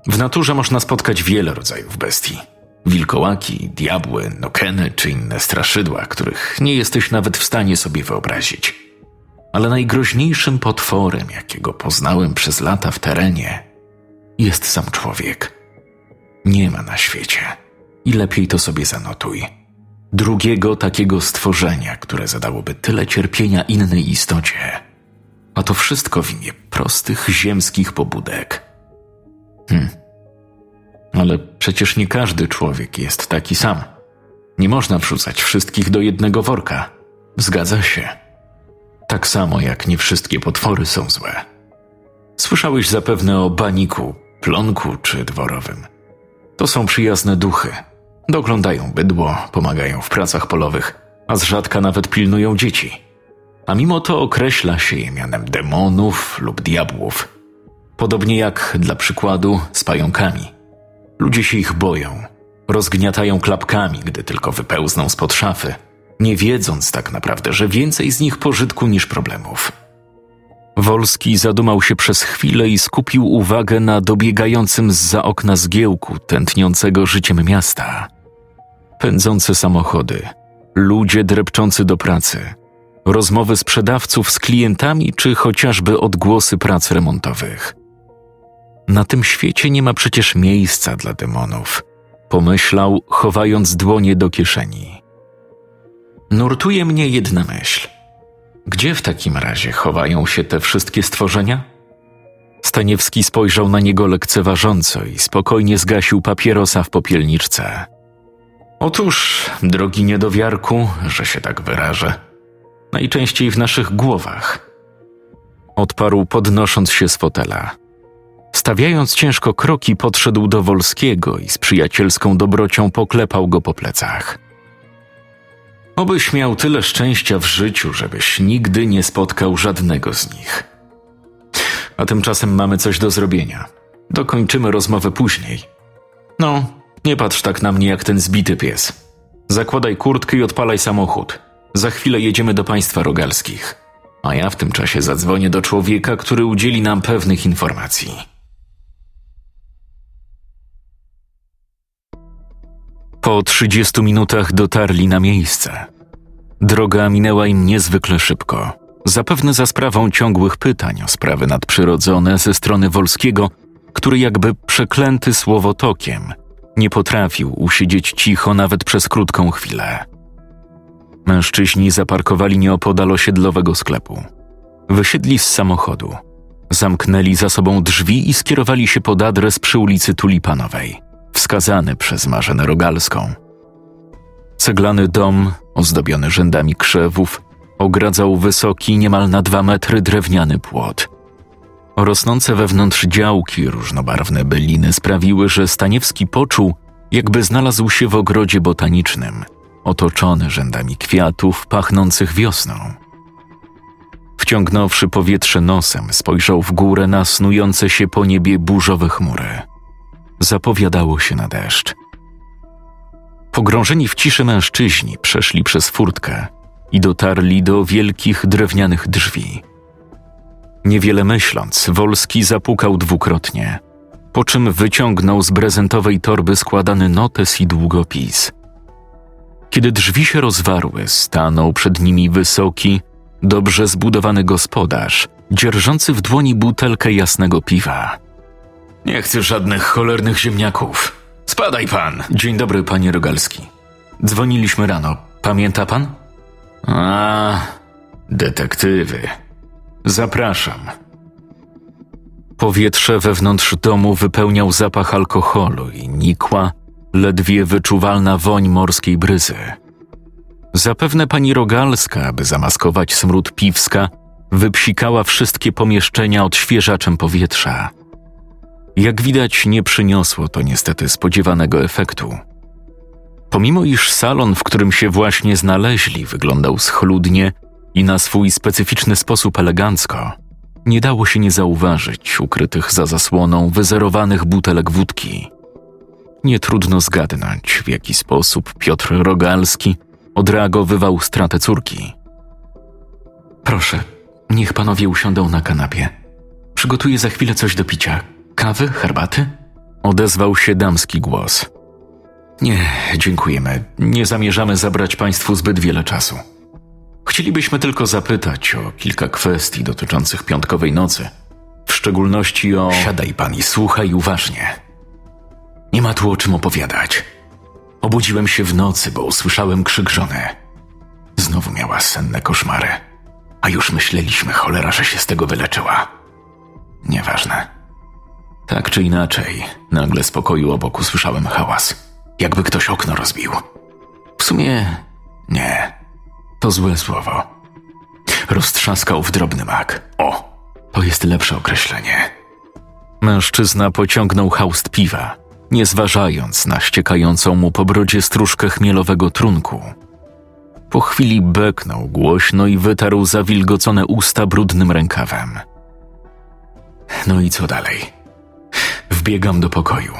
w naturze można spotkać wiele rodzajów bestii. Wilkołaki, diabły, nokeny czy inne straszydła, których nie jesteś nawet w stanie sobie wyobrazić. Ale najgroźniejszym potworem, jakiego poznałem przez lata w terenie, jest sam człowiek. Nie ma na świecie. I lepiej to sobie zanotuj. Drugiego takiego stworzenia, które zadałoby tyle cierpienia innej istocie. A to wszystko w imię prostych ziemskich pobudek. Hm. Ale przecież nie każdy człowiek jest taki sam. Nie można wrzucać wszystkich do jednego worka. Zgadza się. Tak samo jak nie wszystkie potwory są złe. Słyszałeś zapewne o baniku, plonku czy dworowym. To są przyjazne duchy. Doglądają bydło, pomagają w pracach polowych, a z rzadka nawet pilnują dzieci. A mimo to określa się je mianem demonów lub diabłów. Podobnie jak, dla przykładu, z pająkami. Ludzie się ich boją, rozgniatają klapkami, gdy tylko wypełzną spod szafy, nie wiedząc tak naprawdę, że więcej z nich pożytku niż problemów. Wolski zadumał się przez chwilę i skupił uwagę na dobiegającym z za okna zgiełku tętniącego życiem miasta. Pędzące samochody, ludzie drepczący do pracy, rozmowy sprzedawców z klientami czy chociażby odgłosy prac remontowych. Na tym świecie nie ma przecież miejsca dla demonów, pomyślał, chowając dłonie do kieszeni. Nurtuje mnie jedna myśl – gdzie w takim razie chowają się te wszystkie stworzenia? Staniewski spojrzał na niego lekceważąco i spokojnie zgasił papierosa w popielniczce. Otóż, drogi niedowiarku, że się tak wyrażę, najczęściej w naszych głowach. Odparł podnosząc się z fotela. Stawiając ciężko kroki, podszedł do Wolskiego i z przyjacielską dobrocią poklepał go po plecach. Obyś miał tyle szczęścia w życiu, żebyś nigdy nie spotkał żadnego z nich. A tymczasem mamy coś do zrobienia. Dokończymy rozmowę później. No, nie patrz tak na mnie jak ten zbity pies. Zakładaj kurtkę i odpalaj samochód. Za chwilę jedziemy do państwa rogalskich. A ja w tym czasie zadzwonię do człowieka, który udzieli nam pewnych informacji. Po 30 minutach dotarli na miejsce. Droga minęła im niezwykle szybko, zapewne za sprawą ciągłych pytań o sprawy nadprzyrodzone ze strony Wolskiego, który jakby przeklęty słowotokiem nie potrafił usiedzieć cicho nawet przez krótką chwilę. Mężczyźni zaparkowali nieopodal osiedlowego sklepu. Wysiedli z samochodu, zamknęli za sobą drzwi i skierowali się pod adres przy ulicy Tulipanowej – wskazany przez Marzenę Rogalską. Ceglany dom, ozdobiony rzędami krzewów, ogradzał wysoki, niemal na dwa metry drewniany płot. Rosnące wewnątrz działki różnobarwne byliny sprawiły, że Staniewski poczuł, jakby znalazł się w ogrodzie botanicznym, otoczony rzędami kwiatów pachnących wiosną. Wciągnąwszy powietrze nosem, spojrzał w górę na snujące się po niebie burzowe chmury zapowiadało się na deszcz. Pogrążeni w ciszy mężczyźni przeszli przez furtkę i dotarli do wielkich drewnianych drzwi. Niewiele myśląc, Wolski zapukał dwukrotnie, po czym wyciągnął z prezentowej torby składany notes i długopis. Kiedy drzwi się rozwarły, stanął przed nimi wysoki, dobrze zbudowany gospodarz, dzierżący w dłoni butelkę jasnego piwa. Nie chcę żadnych cholernych ziemniaków. Spadaj pan. Dzień dobry, panie Rogalski. Dzwoniliśmy rano. Pamięta pan? A, detektywy. Zapraszam. Powietrze wewnątrz domu wypełniał zapach alkoholu i nikła, ledwie wyczuwalna woń morskiej bryzy. Zapewne pani Rogalska, aby zamaskować smród piwska, wypsikała wszystkie pomieszczenia odświeżaczem powietrza. Jak widać, nie przyniosło to niestety spodziewanego efektu. Pomimo iż salon, w którym się właśnie znaleźli, wyglądał schludnie i na swój specyficzny sposób elegancko, nie dało się nie zauważyć ukrytych za zasłoną wyzerowanych butelek wódki. Nie trudno zgadnąć, w jaki sposób Piotr Rogalski odreagowywał stratę córki. Proszę, niech panowie usiądą na kanapie. Przygotuję za chwilę coś do picia. Kawy, herbaty? Odezwał się damski głos. Nie, dziękujemy. Nie zamierzamy zabrać państwu zbyt wiele czasu. Chcielibyśmy tylko zapytać o kilka kwestii dotyczących piątkowej nocy. W szczególności o. Siadaj pan i słuchaj uważnie. Nie ma tu o czym opowiadać. Obudziłem się w nocy, bo usłyszałem krzyk żony. Znowu miała senne koszmary. A już myśleliśmy, cholera, że się z tego wyleczyła. Nieważne. Tak czy inaczej, nagle z pokoju obok usłyszałem hałas. Jakby ktoś okno rozbił. W sumie nie. To złe słowo. Roztrzaskał w drobny mak. O, to jest lepsze określenie. Mężczyzna pociągnął haust piwa, nie zważając na ściekającą mu po brodzie stróżkę chmielowego trunku. Po chwili beknął głośno i wytarł zawilgocone usta brudnym rękawem. No i co dalej? Wbiegam do pokoju,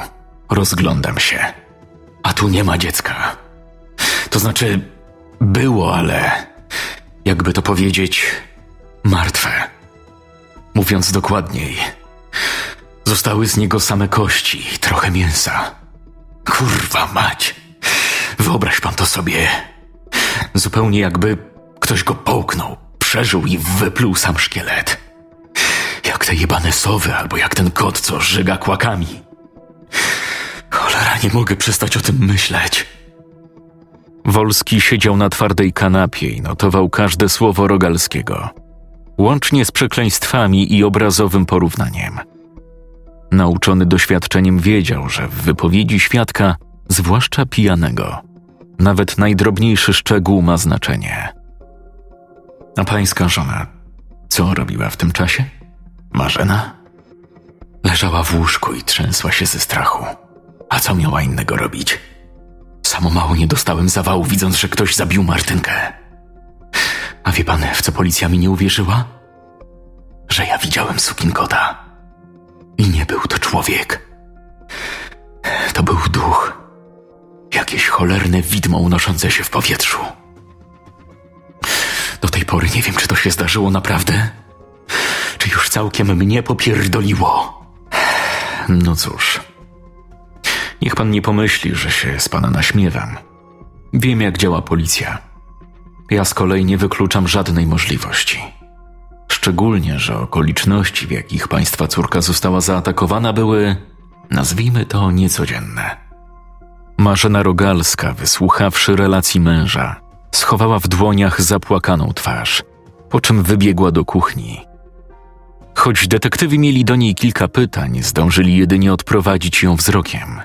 rozglądam się, a tu nie ma dziecka. To znaczy, było, ale jakby to powiedzieć, martwe. Mówiąc dokładniej, zostały z niego same kości i trochę mięsa. Kurwa mać! Wyobraź pan to sobie. Zupełnie jakby ktoś go połknął, przeżył i wypluł sam szkielet. Jak te jebane sowy, albo jak ten kot, co żyga kłakami. Cholera, nie mogę przestać o tym myśleć. Wolski siedział na twardej kanapie i notował każde słowo Rogalskiego, łącznie z przekleństwami i obrazowym porównaniem. Nauczony doświadczeniem wiedział, że w wypowiedzi świadka, zwłaszcza pijanego, nawet najdrobniejszy szczegół ma znaczenie. A pańska żona, co robiła w tym czasie? Marzena? Leżała w łóżku i trzęsła się ze strachu. A co miała innego robić? Samo mało nie dostałem zawału, widząc, że ktoś zabił Martynkę. A wie pan, w co policja mi nie uwierzyła? Że ja widziałem sukinkota. I nie był to człowiek. To był duch. Jakieś cholerne widmo unoszące się w powietrzu. Do tej pory nie wiem, czy to się zdarzyło naprawdę, czy już całkiem mnie popierdoliło. No cóż, Niech pan nie pomyśli, że się z pana naśmiewam. Wiem, jak działa policja. Ja z kolei nie wykluczam żadnej możliwości. Szczególnie, że okoliczności, w jakich państwa córka została zaatakowana, były, nazwijmy to, niecodzienne. Marzena Rogalska, wysłuchawszy relacji męża, schowała w dłoniach zapłakaną twarz, po czym wybiegła do kuchni. Choć detektywi mieli do niej kilka pytań, zdążyli jedynie odprowadzić ją wzrokiem.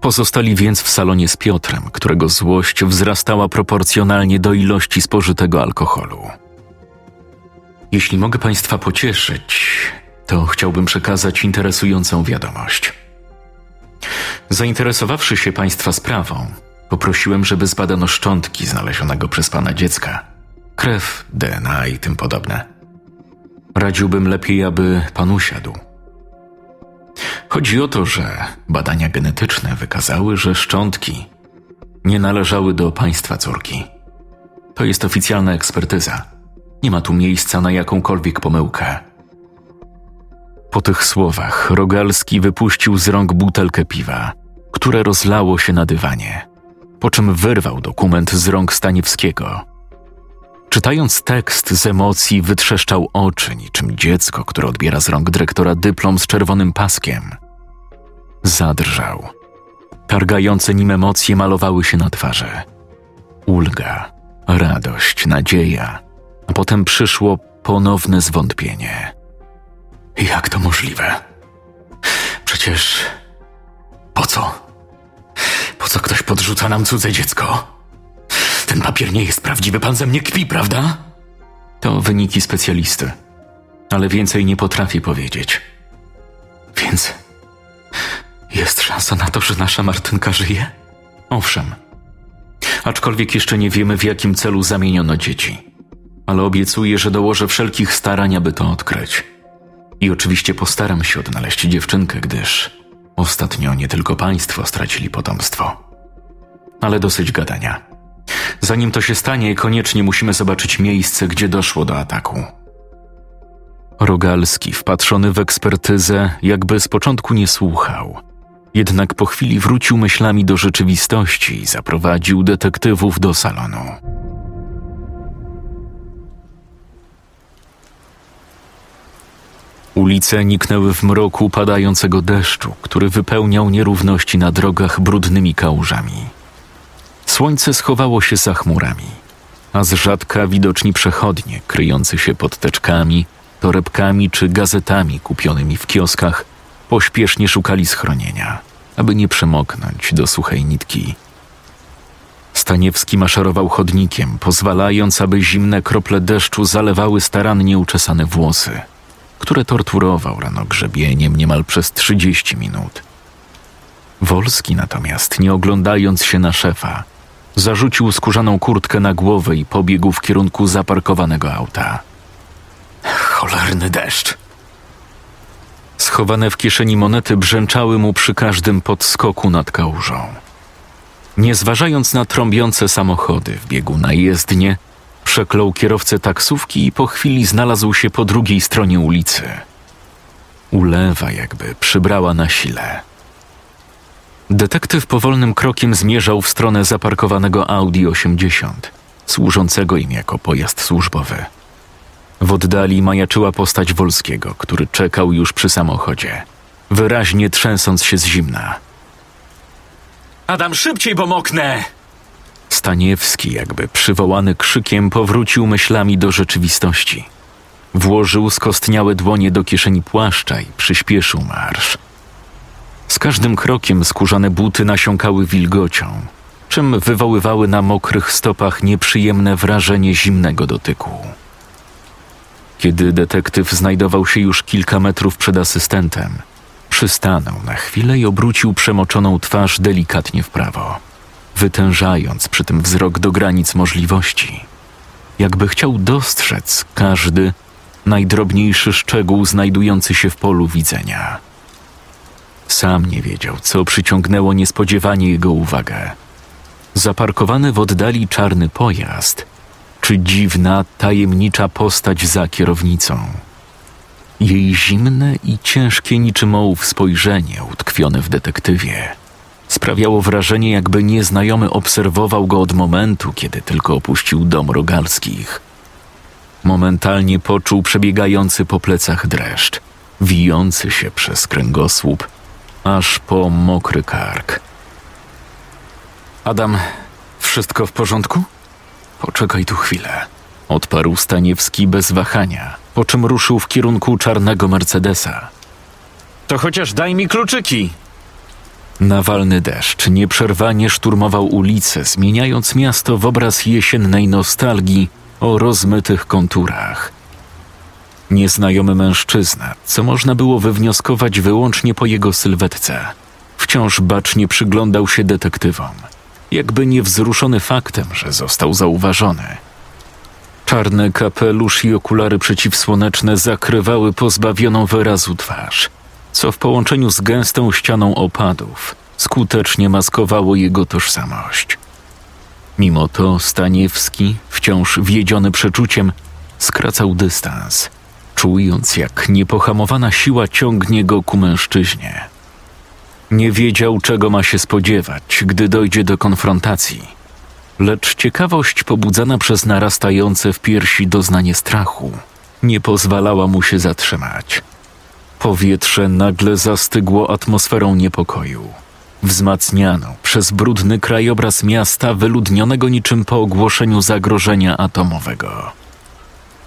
Pozostali więc w salonie z Piotrem, którego złość wzrastała proporcjonalnie do ilości spożytego alkoholu. Jeśli mogę Państwa pocieszyć, to chciałbym przekazać interesującą wiadomość. Zainteresowawszy się Państwa sprawą, poprosiłem, żeby zbadano szczątki znalezionego przez Pana dziecka, krew, DNA i tym podobne. Radziłbym lepiej, aby Pan usiadł Chodzi o to, że badania genetyczne wykazały, że szczątki nie należały do państwa córki. To jest oficjalna ekspertyza. Nie ma tu miejsca na jakąkolwiek pomyłkę. Po tych słowach Rogalski wypuścił z rąk butelkę piwa, które rozlało się na dywanie, po czym wyrwał dokument z rąk Staniewskiego. Czytając tekst z emocji wytrzeszczał oczy niczym dziecko, które odbiera z rąk dyrektora dyplom z czerwonym paskiem. Zadrżał. Targające nim emocje malowały się na twarzy. Ulga, radość, nadzieja, a potem przyszło ponowne zwątpienie. Jak to możliwe? Przecież po co? Po co ktoś podrzuca nam cudze dziecko? Ten papier nie jest prawdziwy, pan ze mnie kpi, prawda? To wyniki specjalisty, ale więcej nie potrafię powiedzieć. Więc jest szansa na to, że nasza Martynka żyje? Owszem. Aczkolwiek jeszcze nie wiemy, w jakim celu zamieniono dzieci. Ale obiecuję, że dołożę wszelkich starań, aby to odkryć. I oczywiście postaram się odnaleźć dziewczynkę, gdyż ostatnio nie tylko państwo stracili potomstwo. Ale dosyć gadania. Zanim to się stanie, koniecznie musimy zobaczyć miejsce, gdzie doszło do ataku. Rogalski, wpatrzony w ekspertyzę, jakby z początku nie słuchał. Jednak po chwili wrócił myślami do rzeczywistości i zaprowadził detektywów do salonu. Ulice niknęły w mroku padającego deszczu, który wypełniał nierówności na drogach brudnymi kałużami. Słońce schowało się za chmurami, a z rzadka widoczni przechodnie, kryjący się pod teczkami, torebkami czy gazetami kupionymi w kioskach, pośpiesznie szukali schronienia, aby nie przemoknąć do suchej nitki. Staniewski maszerował chodnikiem, pozwalając, aby zimne krople deszczu zalewały starannie uczesane włosy – które torturował rano grzebieniem niemal przez trzydzieści minut. Wolski natomiast, nie oglądając się na szefa, zarzucił skórzaną kurtkę na głowę i pobiegł w kierunku zaparkowanego auta. Cholerny deszcz! Schowane w kieszeni monety brzęczały mu przy każdym podskoku nad kałużą. Nie zważając na trąbiące samochody, wbiegł na jezdnię Przeklął kierowcę taksówki i po chwili znalazł się po drugiej stronie ulicy. Ulewa jakby przybrała na sile. Detektyw powolnym krokiem zmierzał w stronę zaparkowanego Audi 80, służącego im jako pojazd służbowy. W oddali majaczyła postać Wolskiego, który czekał już przy samochodzie, wyraźnie trzęsąc się z zimna. Adam, szybciej, bo moknę! Staniewski, jakby przywołany krzykiem, powrócił myślami do rzeczywistości. Włożył skostniałe dłonie do kieszeni płaszcza i przyspieszył marsz. Z każdym krokiem skórzane buty nasiąkały wilgocią, czym wywoływały na mokrych stopach nieprzyjemne wrażenie zimnego dotyku. Kiedy detektyw znajdował się już kilka metrów przed asystentem, przystanął na chwilę i obrócił przemoczoną twarz delikatnie w prawo wytężając przy tym wzrok do granic możliwości, jakby chciał dostrzec każdy najdrobniejszy szczegół znajdujący się w polu widzenia. Sam nie wiedział, co przyciągnęło niespodziewanie jego uwagę. Zaparkowany w oddali czarny pojazd, czy dziwna, tajemnicza postać za kierownicą. Jej zimne i ciężkie niczym ołów spojrzenie utkwione w detektywie Sprawiało wrażenie, jakby nieznajomy obserwował go od momentu, kiedy tylko opuścił dom rogalskich. Momentalnie poczuł przebiegający po plecach dreszcz, wijący się przez kręgosłup, aż po mokry kark. Adam, wszystko w porządku? Poczekaj tu chwilę. Odparł Staniewski bez wahania, po czym ruszył w kierunku czarnego Mercedesa. To chociaż daj mi kluczyki, Nawalny deszcz nieprzerwanie szturmował ulice, zmieniając miasto w obraz jesiennej nostalgii o rozmytych konturach. Nieznajomy mężczyzna, co można było wywnioskować wyłącznie po jego sylwetce, wciąż bacznie przyglądał się detektywom, jakby niewzruszony faktem, że został zauważony. Czarny kapelusz i okulary przeciwsłoneczne zakrywały pozbawioną wyrazu twarz – co w połączeniu z gęstą ścianą opadów skutecznie maskowało jego tożsamość. Mimo to Staniewski, wciąż wiedziony przeczuciem, skracał dystans, czując jak niepohamowana siła ciągnie go ku mężczyźnie. Nie wiedział, czego ma się spodziewać, gdy dojdzie do konfrontacji, lecz ciekawość pobudzana przez narastające w piersi doznanie strachu nie pozwalała mu się zatrzymać. Powietrze nagle zastygło atmosferą niepokoju, wzmacnianą przez brudny krajobraz miasta wyludnionego niczym po ogłoszeniu zagrożenia atomowego.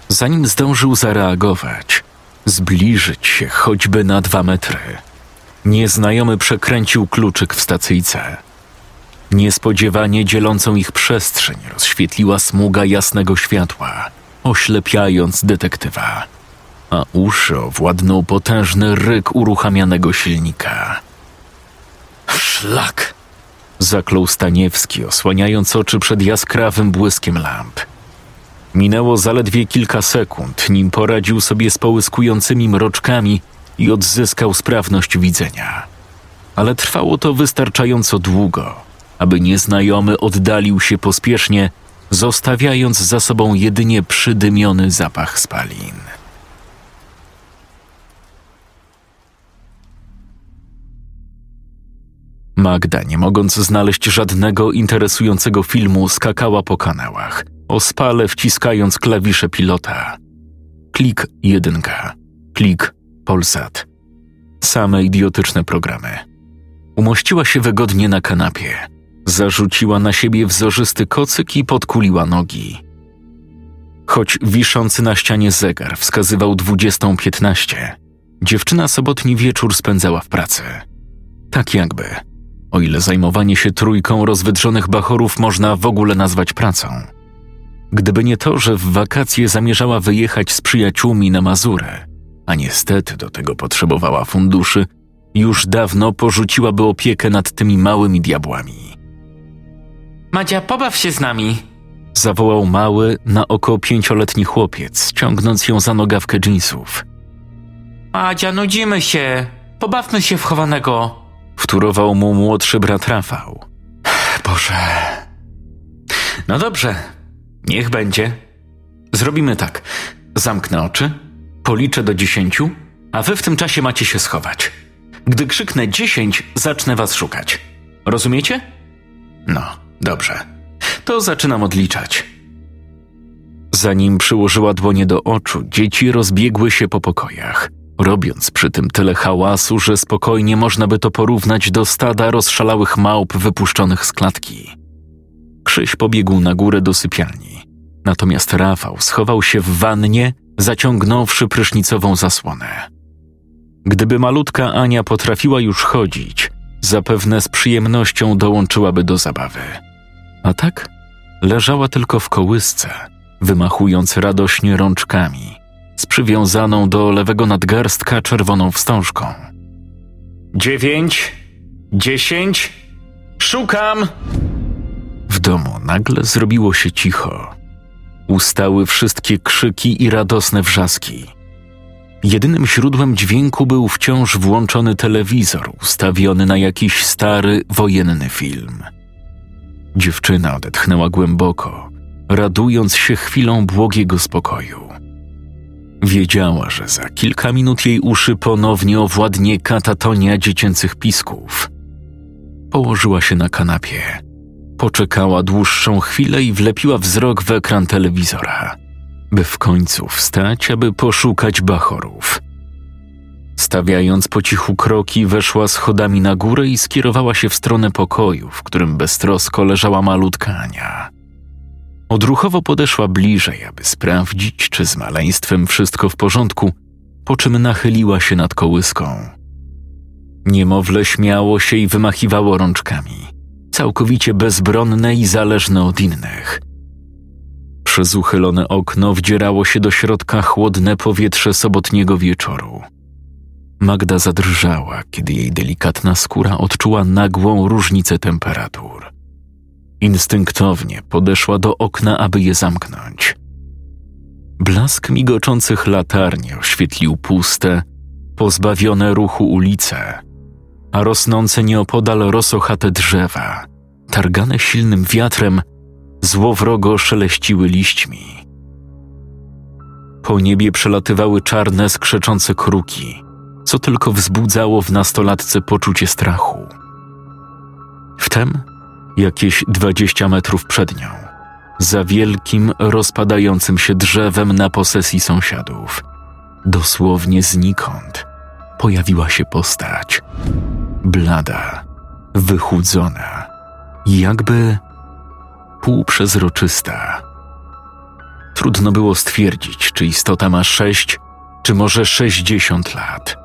Zanim zdążył zareagować, zbliżyć się choćby na dwa metry, nieznajomy przekręcił kluczyk w stacyjce. Niespodziewanie dzielącą ich przestrzeń rozświetliła smuga jasnego światła, oślepiając detektywa, a uszy owładnął potężny ryk uruchamianego silnika. Szlak! Zaklął Staniewski, osłaniając oczy przed jaskrawym błyskiem lamp. Minęło zaledwie kilka sekund, nim poradził sobie z połyskującymi mroczkami i odzyskał sprawność widzenia. Ale trwało to wystarczająco długo, aby nieznajomy oddalił się pospiesznie, zostawiając za sobą jedynie przydymiony zapach spalin. Magda, nie mogąc znaleźć żadnego interesującego filmu, skakała po kanałach, ospale wciskając klawisze pilota. Klik jedynka, klik Polsat. Same idiotyczne programy. Umościła się wygodnie na kanapie. Zarzuciła na siebie wzorzysty kocyk i podkuliła nogi. Choć wiszący na ścianie zegar wskazywał 20.15, dziewczyna sobotni wieczór spędzała w pracy. Tak jakby o ile zajmowanie się trójką rozwydrzonych bachorów można w ogóle nazwać pracą. Gdyby nie to, że w wakacje zamierzała wyjechać z przyjaciółmi na Mazurę, a niestety do tego potrzebowała funduszy, już dawno porzuciłaby opiekę nad tymi małymi diabłami. Madzia, pobaw się z nami! Zawołał mały, na oko pięcioletni chłopiec, ciągnąc ją za nogawkę dżinsów. Madzia, nudzimy się! Pobawmy się w chowanego! Wtórował mu młodszy brat Rafał. Boże. No dobrze, niech będzie. Zrobimy tak. Zamknę oczy, policzę do dziesięciu, a wy w tym czasie macie się schować. Gdy krzyknę dziesięć, zacznę was szukać. Rozumiecie? No, dobrze. To zaczynam odliczać. Zanim przyłożyła dłonie do oczu, dzieci rozbiegły się po pokojach robiąc przy tym tyle hałasu, że spokojnie można by to porównać do stada rozszalałych małp wypuszczonych z klatki. Krzyś pobiegł na górę do sypialni, natomiast Rafał schował się w wannie, zaciągnąwszy prysznicową zasłonę. Gdyby malutka Ania potrafiła już chodzić, zapewne z przyjemnością dołączyłaby do zabawy. A tak leżała tylko w kołysce, wymachując radośnie rączkami – z przywiązaną do lewego nadgarstka czerwoną wstążką. Dziewięć, dziesięć, szukam! W domu nagle zrobiło się cicho. Ustały wszystkie krzyki i radosne wrzaski. Jedynym źródłem dźwięku był wciąż włączony telewizor ustawiony na jakiś stary, wojenny film. Dziewczyna odetchnęła głęboko, radując się chwilą błogiego spokoju. Wiedziała, że za kilka minut jej uszy ponownie owładnie katatonia dziecięcych pisków. Położyła się na kanapie. Poczekała dłuższą chwilę i wlepiła wzrok w ekran telewizora, by w końcu wstać, aby poszukać bachorów. Stawiając po cichu kroki, weszła schodami na górę i skierowała się w stronę pokoju, w którym beztrosko leżała malutka Ania. Odruchowo podeszła bliżej, aby sprawdzić, czy z maleństwem wszystko w porządku, po czym nachyliła się nad kołyską. Niemowlę śmiało się i wymachiwało rączkami, całkowicie bezbronne i zależne od innych. Przez uchylone okno wdzierało się do środka chłodne powietrze sobotniego wieczoru. Magda zadrżała, kiedy jej delikatna skóra odczuła nagłą różnicę temperatur. Instynktownie podeszła do okna, aby je zamknąć. Blask migoczących latarni oświetlił puste, pozbawione ruchu ulice, a rosnące nieopodal rosochate drzewa, targane silnym wiatrem, złowrogo szeleściły liśćmi. Po niebie przelatywały czarne, skrzeczące kruki, co tylko wzbudzało w nastolatce poczucie strachu. Wtem, jakieś dwadzieścia metrów przed nią, za wielkim, rozpadającym się drzewem na posesji sąsiadów, dosłownie znikąd, pojawiła się postać. Blada, wychudzona, jakby półprzezroczysta. Trudno było stwierdzić, czy istota ma sześć, czy może sześćdziesiąt lat.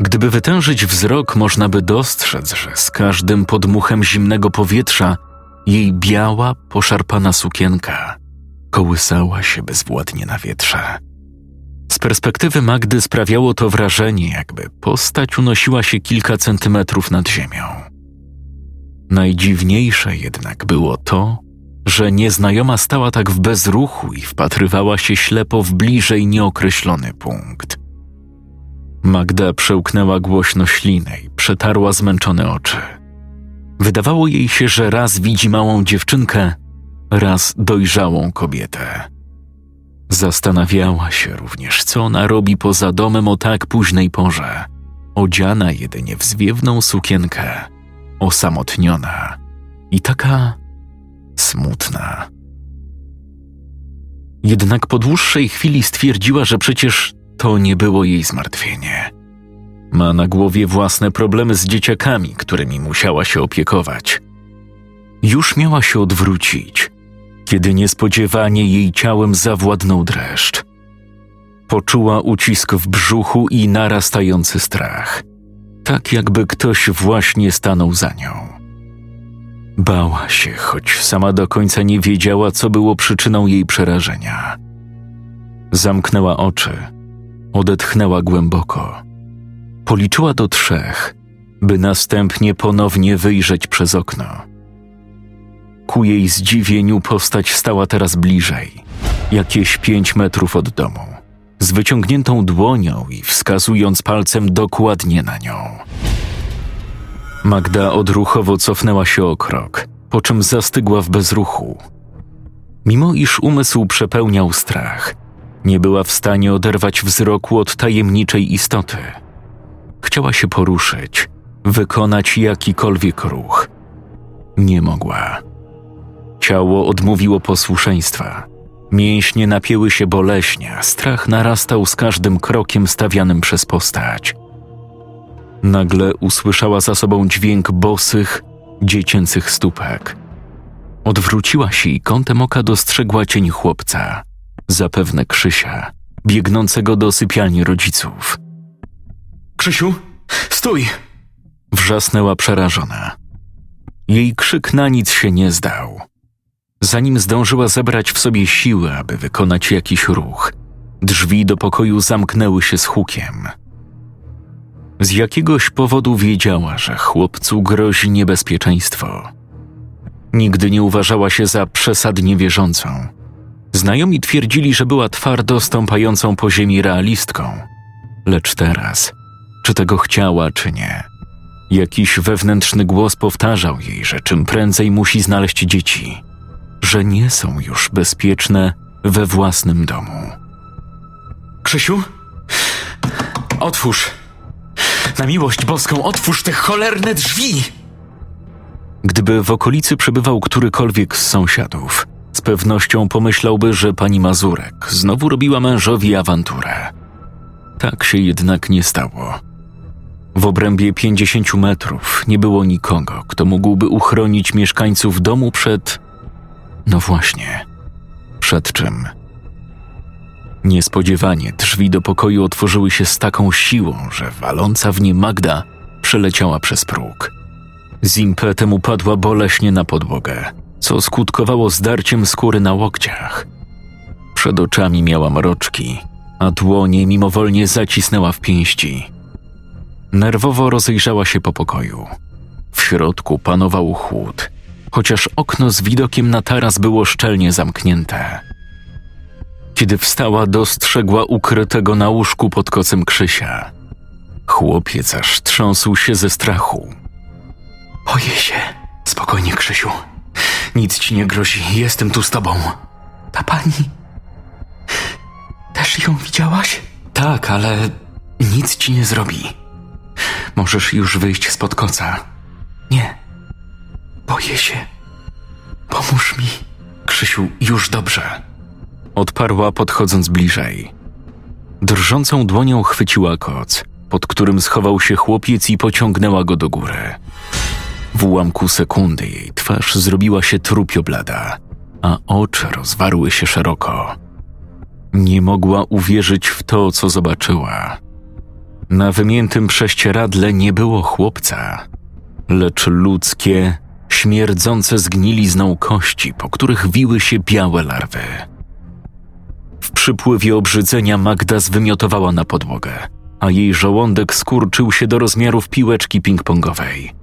Gdyby wytężyć wzrok, można by dostrzec, że z każdym podmuchem zimnego powietrza jej biała, poszarpana sukienka kołysała się bezwładnie na wietrze. Z perspektywy Magdy sprawiało to wrażenie, jakby postać unosiła się kilka centymetrów nad ziemią. Najdziwniejsze jednak było to, że nieznajoma stała tak w bezruchu i wpatrywała się ślepo w bliżej nieokreślony punkt. Magda przełknęła głośno ślinę i przetarła zmęczone oczy. Wydawało jej się, że raz widzi małą dziewczynkę, raz dojrzałą kobietę. Zastanawiała się również, co ona robi poza domem o tak późnej porze, odziana jedynie w zwiewną sukienkę, osamotniona i taka smutna. Jednak po dłuższej chwili stwierdziła, że przecież to nie było jej zmartwienie. Ma na głowie własne problemy z dzieciakami, którymi musiała się opiekować. Już miała się odwrócić, kiedy niespodziewanie jej ciałem zawładnął dreszcz. Poczuła ucisk w brzuchu i narastający strach, tak jakby ktoś właśnie stanął za nią. Bała się, choć sama do końca nie wiedziała, co było przyczyną jej przerażenia. Zamknęła oczy, odetchnęła głęboko. Policzyła do trzech, by następnie ponownie wyjrzeć przez okno. Ku jej zdziwieniu postać stała teraz bliżej, jakieś pięć metrów od domu, z wyciągniętą dłonią i wskazując palcem dokładnie na nią. Magda odruchowo cofnęła się o krok, po czym zastygła w bezruchu. Mimo iż umysł przepełniał strach, nie była w stanie oderwać wzroku od tajemniczej istoty. Chciała się poruszyć, wykonać jakikolwiek ruch. Nie mogła. Ciało odmówiło posłuszeństwa. Mięśnie napięły się boleśnie, strach narastał z każdym krokiem stawianym przez postać. Nagle usłyszała za sobą dźwięk bosych, dziecięcych stópek. Odwróciła się i kątem oka dostrzegła cień chłopca, zapewne Krzysia, biegnącego do sypialni rodziców. Krzysiu, stój! Wrzasnęła przerażona. Jej krzyk na nic się nie zdał. Zanim zdążyła zebrać w sobie siły, aby wykonać jakiś ruch, drzwi do pokoju zamknęły się z hukiem. Z jakiegoś powodu wiedziała, że chłopcu grozi niebezpieczeństwo. Nigdy nie uważała się za przesadnie wierzącą. Znajomi twierdzili, że była twardo stąpającą po ziemi realistką. Lecz teraz, czy tego chciała, czy nie, jakiś wewnętrzny głos powtarzał jej, że czym prędzej musi znaleźć dzieci, że nie są już bezpieczne we własnym domu. Krzysiu? Otwórz! Na miłość boską, otwórz te cholerne drzwi! Gdyby w okolicy przebywał którykolwiek z sąsiadów, z pewnością pomyślałby, że pani Mazurek znowu robiła mężowi awanturę. Tak się jednak nie stało. W obrębie pięćdziesięciu metrów nie było nikogo, kto mógłby uchronić mieszkańców domu przed. No właśnie, przed czym? Niespodziewanie drzwi do pokoju otworzyły się z taką siłą, że waląca w nie Magda przeleciała przez próg. Z impetem upadła boleśnie na podłogę, co skutkowało zdarciem skóry na łokciach. Przed oczami miała mroczki, a dłonie mimowolnie zacisnęła w pięści. Nerwowo rozejrzała się po pokoju. W środku panował chłód, chociaż okno z widokiem na taras było szczelnie zamknięte. Kiedy wstała, dostrzegła ukrytego na łóżku pod kocem Krzysia. Chłopiec aż trząsł się ze strachu. Boję się. Spokojnie, Krzysiu. Nic ci nie grozi, jestem tu z tobą. Ta pani. Też ją widziałaś? Tak, ale nic ci nie zrobi. Możesz już wyjść spod koca. Nie. Boję się. Pomóż mi. Krzysiu, już dobrze. Odparła podchodząc bliżej. Drżącą dłonią chwyciła koc, pod którym schował się chłopiec i pociągnęła go do góry. W ułamku sekundy jej twarz zrobiła się trupio blada, a oczy rozwarły się szeroko. Nie mogła uwierzyć w to, co zobaczyła. Na wymiętym prześcieradle nie było chłopca, lecz ludzkie, śmierdzące zgnilizną kości, po których wiły się białe larwy. W przypływie obrzydzenia Magda zwymiotowała na podłogę, a jej żołądek skurczył się do rozmiarów piłeczki ping-pongowej.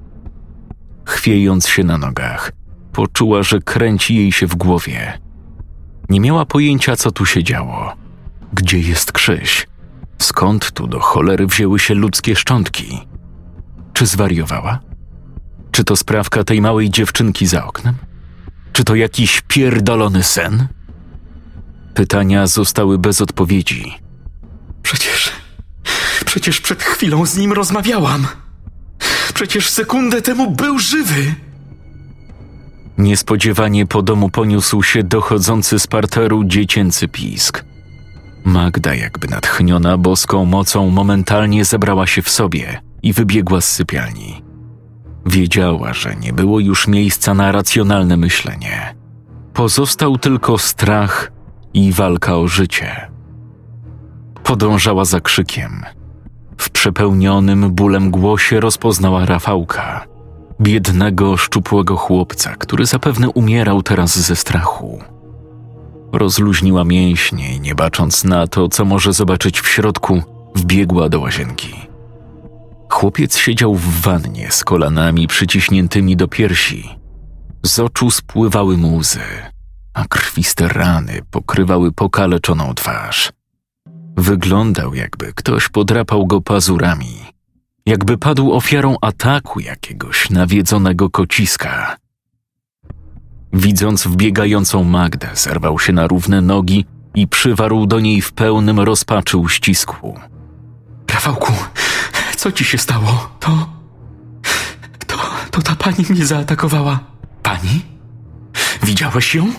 Chwiejąc się na nogach, poczuła, że kręci jej się w głowie. Nie miała pojęcia, co tu się działo. Gdzie jest Krzyś? Skąd tu do cholery wzięły się ludzkie szczątki? Czy zwariowała? Czy to sprawka tej małej dziewczynki za oknem? Czy to jakiś pierdolony sen? Pytania zostały bez odpowiedzi. Przecież. Przecież przed chwilą z nim rozmawiałam. Przecież sekundę temu był żywy. Niespodziewanie po domu poniósł się dochodzący z parteru dziecięcy pisk. Magda, jakby natchniona boską mocą, momentalnie zebrała się w sobie i wybiegła z sypialni. Wiedziała, że nie było już miejsca na racjonalne myślenie. Pozostał tylko strach i walka o życie. Podążała za krzykiem. W przepełnionym bólem głosie rozpoznała Rafałka, biednego, szczupłego chłopca, który zapewne umierał teraz ze strachu. Rozluźniła mięśnie i nie bacząc na to, co może zobaczyć w środku, wbiegła do łazienki. Chłopiec siedział w wannie z kolanami przyciśniętymi do piersi. Z oczu spływały mu łzy, a krwiste rany pokrywały pokaleczoną twarz. Wyglądał, jakby ktoś podrapał go pazurami, jakby padł ofiarą ataku jakiegoś nawiedzonego kociska. Widząc wbiegającą Magdę, zerwał się na równe nogi i przywarł do niej w pełnym rozpaczy uścisku. Rafałku, co ci się stało? To. To. To ta pani mnie zaatakowała. Pani? Widziałeś ją?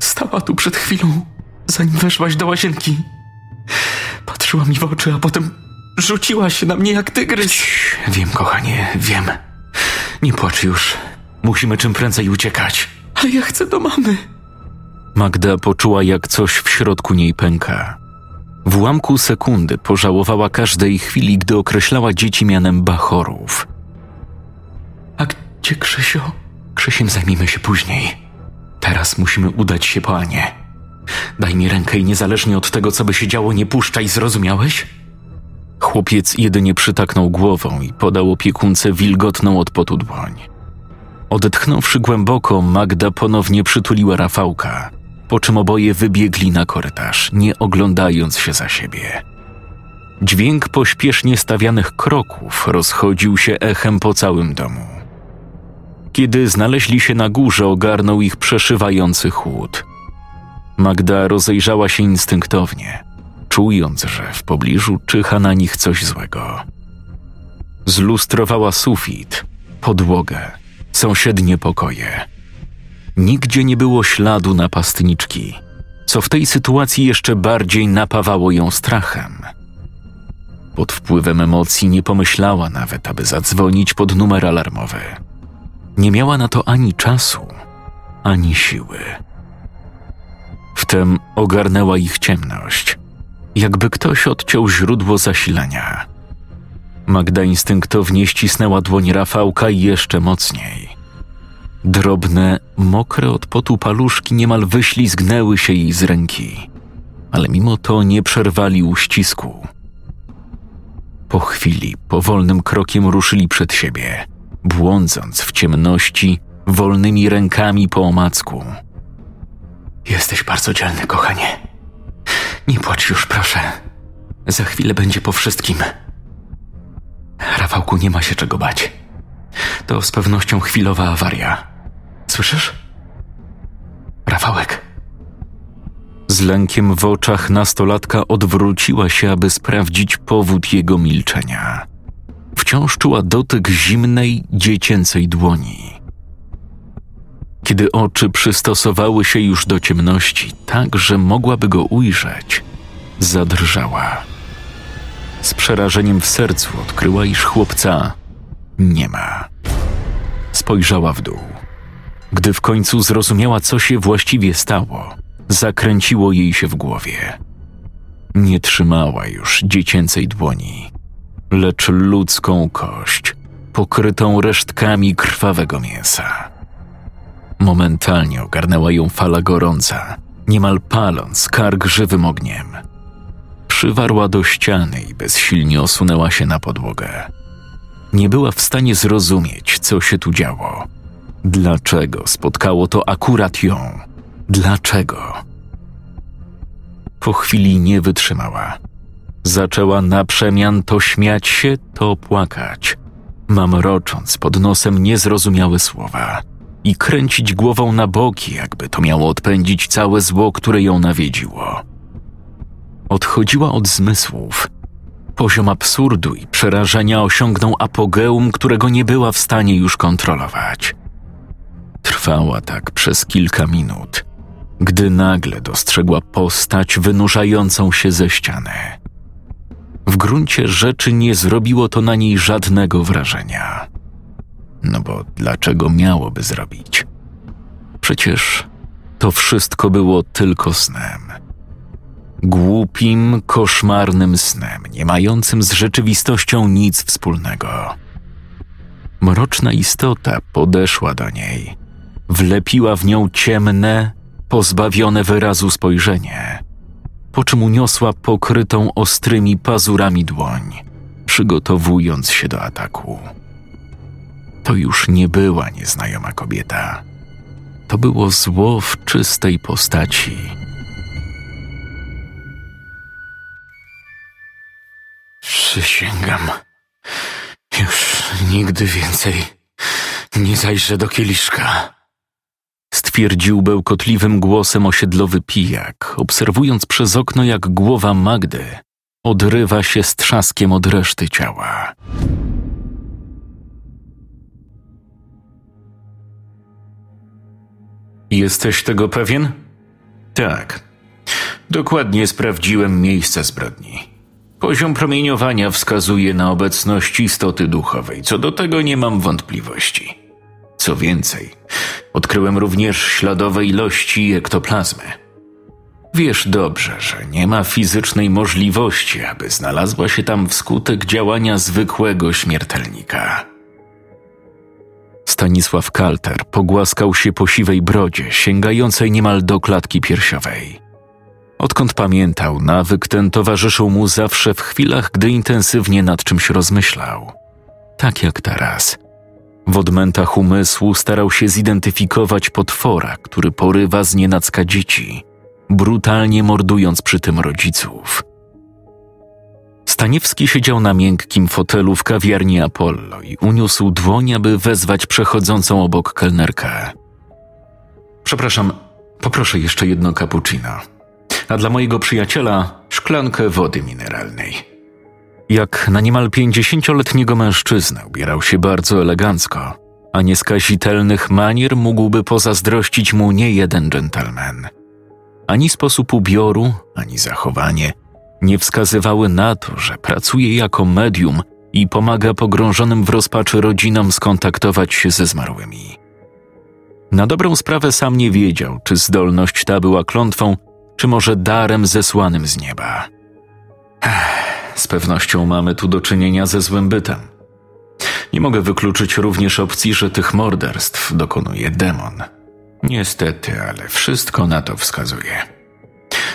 Stała tu przed chwilą, zanim weszłaś do łazienki. Patrzyła mi w oczy, a potem rzuciła się na mnie jak tygrys. Wiem, kochanie, wiem. Nie płacz już. Musimy czym prędzej uciekać. Ale ja chcę do mamy. Magda poczuła, jak coś w środku niej pęka. W ułamku sekundy pożałowała każdej chwili, gdy określała dzieci mianem bachorów. A gdzie Krzysio? Krzysiem zajmiemy się później. Teraz musimy udać się po Anię. Daj mi rękę i niezależnie od tego, co by się działo, nie puszczaj, zrozumiałeś? Chłopiec jedynie przytaknął głową i podał opiekunce wilgotną od potu dłoń. Odetchnąwszy głęboko, Magda ponownie przytuliła Rafałka, po czym oboje wybiegli na korytarz, nie oglądając się za siebie. Dźwięk pośpiesznie stawianych kroków rozchodził się echem po całym domu. Kiedy znaleźli się na górze, ogarnął ich przeszywający chłód. Magda rozejrzała się instynktownie, czując, że w pobliżu czyha na nich coś złego. Zlustrowała sufit, podłogę, sąsiednie pokoje. Nigdzie nie było śladu napastniczki, co w tej sytuacji jeszcze bardziej napawało ją strachem. Pod wpływem emocji nie pomyślała nawet, aby zadzwonić pod numer alarmowy. Nie miała na to ani czasu, ani siły. Wtem ogarnęła ich ciemność, jakby ktoś odciął źródło zasilania. Magda instynktownie ścisnęła dłoń Rafałka jeszcze mocniej. Drobne, mokre od potu paluszki niemal wyślizgnęły się jej z ręki, ale mimo to nie przerwali uścisku. Po chwili powolnym krokiem ruszyli przed siebie, błądząc w ciemności wolnymi rękami po omacku. Jesteś bardzo dzielny, kochanie. Nie płacz już, proszę. Za chwilę będzie po wszystkim. Rafałku, nie ma się czego bać. To z pewnością chwilowa awaria. Słyszysz? kawałek. Z lękiem w oczach nastolatka odwróciła się, aby sprawdzić powód jego milczenia. Wciąż czuła dotyk zimnej, dziecięcej dłoni. Kiedy oczy przystosowały się już do ciemności, tak że mogłaby go ujrzeć, zadrżała. Z przerażeniem w sercu odkryła, iż chłopca nie ma. Spojrzała w dół. Gdy w końcu zrozumiała, co się właściwie stało, zakręciło jej się w głowie. Nie trzymała już dziecięcej dłoni, lecz ludzką kość, pokrytą resztkami krwawego mięsa. Momentalnie ogarnęła ją fala gorąca, niemal paląc kark żywym ogniem. Przywarła do ściany i bezsilnie osunęła się na podłogę. Nie była w stanie zrozumieć, co się tu działo. Dlaczego spotkało to akurat ją? Dlaczego? Po chwili nie wytrzymała. Zaczęła na przemian to śmiać się, to płakać, mamrocząc pod nosem niezrozumiałe słowa i kręcić głową na boki, jakby to miało odpędzić całe zło, które ją nawiedziło. Odchodziła od zmysłów. Poziom absurdu i przerażenia osiągnął apogeum, którego nie była w stanie już kontrolować. Trwała tak przez kilka minut, gdy nagle dostrzegła postać wynurzającą się ze ściany. W gruncie rzeczy nie zrobiło to na niej żadnego wrażenia. No bo dlaczego miałoby zrobić? Przecież to wszystko było tylko snem. Głupim, koszmarnym snem, nie mającym z rzeczywistością nic wspólnego. Mroczna istota podeszła do niej, wlepiła w nią ciemne, pozbawione wyrazu spojrzenie, po czym uniosła pokrytą ostrymi pazurami dłoń, przygotowując się do ataku. To już nie była nieznajoma kobieta. To było zło w czystej postaci. Przysięgam, już nigdy więcej nie zajrzę do kieliszka. Stwierdził bełkotliwym głosem osiedlowy pijak, obserwując przez okno, jak głowa Magdy odrywa się z trzaskiem od reszty ciała. Jesteś tego pewien? Tak. Dokładnie sprawdziłem miejsce zbrodni. Poziom promieniowania wskazuje na obecność istoty duchowej, co do tego nie mam wątpliwości. Co więcej, odkryłem również śladowe ilości ektoplazmy. Wiesz dobrze, że nie ma fizycznej możliwości, aby znalazła się tam wskutek działania zwykłego śmiertelnika. Stanisław Kalter pogłaskał się po siwej brodzie, sięgającej niemal do klatki piersiowej. Odkąd pamiętał, nawyk ten towarzyszył mu zawsze w chwilach, gdy intensywnie nad czymś rozmyślał. Tak jak teraz. W odmętach umysłu starał się zidentyfikować potwora, który porywa z nienacka dzieci, brutalnie mordując przy tym rodziców. Staniewski siedział na miękkim fotelu w kawiarni Apollo i uniósł dłoń, aby wezwać przechodzącą obok kelnerkę. Przepraszam, poproszę jeszcze jedno cappuccino, a dla mojego przyjaciela szklankę wody mineralnej. Jak na niemal pięćdziesięcioletniego mężczyznę ubierał się bardzo elegancko, a nieskazitelnych manier mógłby pozazdrościć mu nie jeden dżentelmen. Ani sposób ubioru, ani zachowanie nie wskazywały na to, że pracuje jako medium i pomaga pogrążonym w rozpaczy rodzinom skontaktować się ze zmarłymi. Na dobrą sprawę sam nie wiedział, czy zdolność ta była klątwą, czy może darem zesłanym z nieba. Z pewnością mamy tu do czynienia ze złym bytem. Nie mogę wykluczyć również opcji, że tych morderstw dokonuje demon. Niestety, ale wszystko na to wskazuje.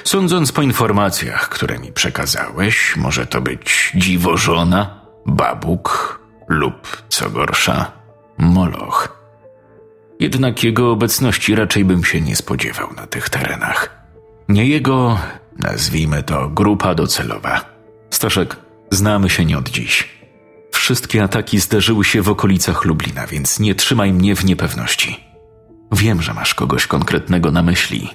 Sądząc po informacjach, które mi przekazałeś, może to być dziwożona, babuk lub, co gorsza, moloch. Jednak jego obecności raczej bym się nie spodziewał na tych terenach. Nie jego, nazwijmy to, grupa docelowa. Staszek, znamy się nie od dziś. Wszystkie ataki zdarzyły się w okolicach Lublina, więc nie trzymaj mnie w niepewności. Wiem, że masz kogoś konkretnego na myśli.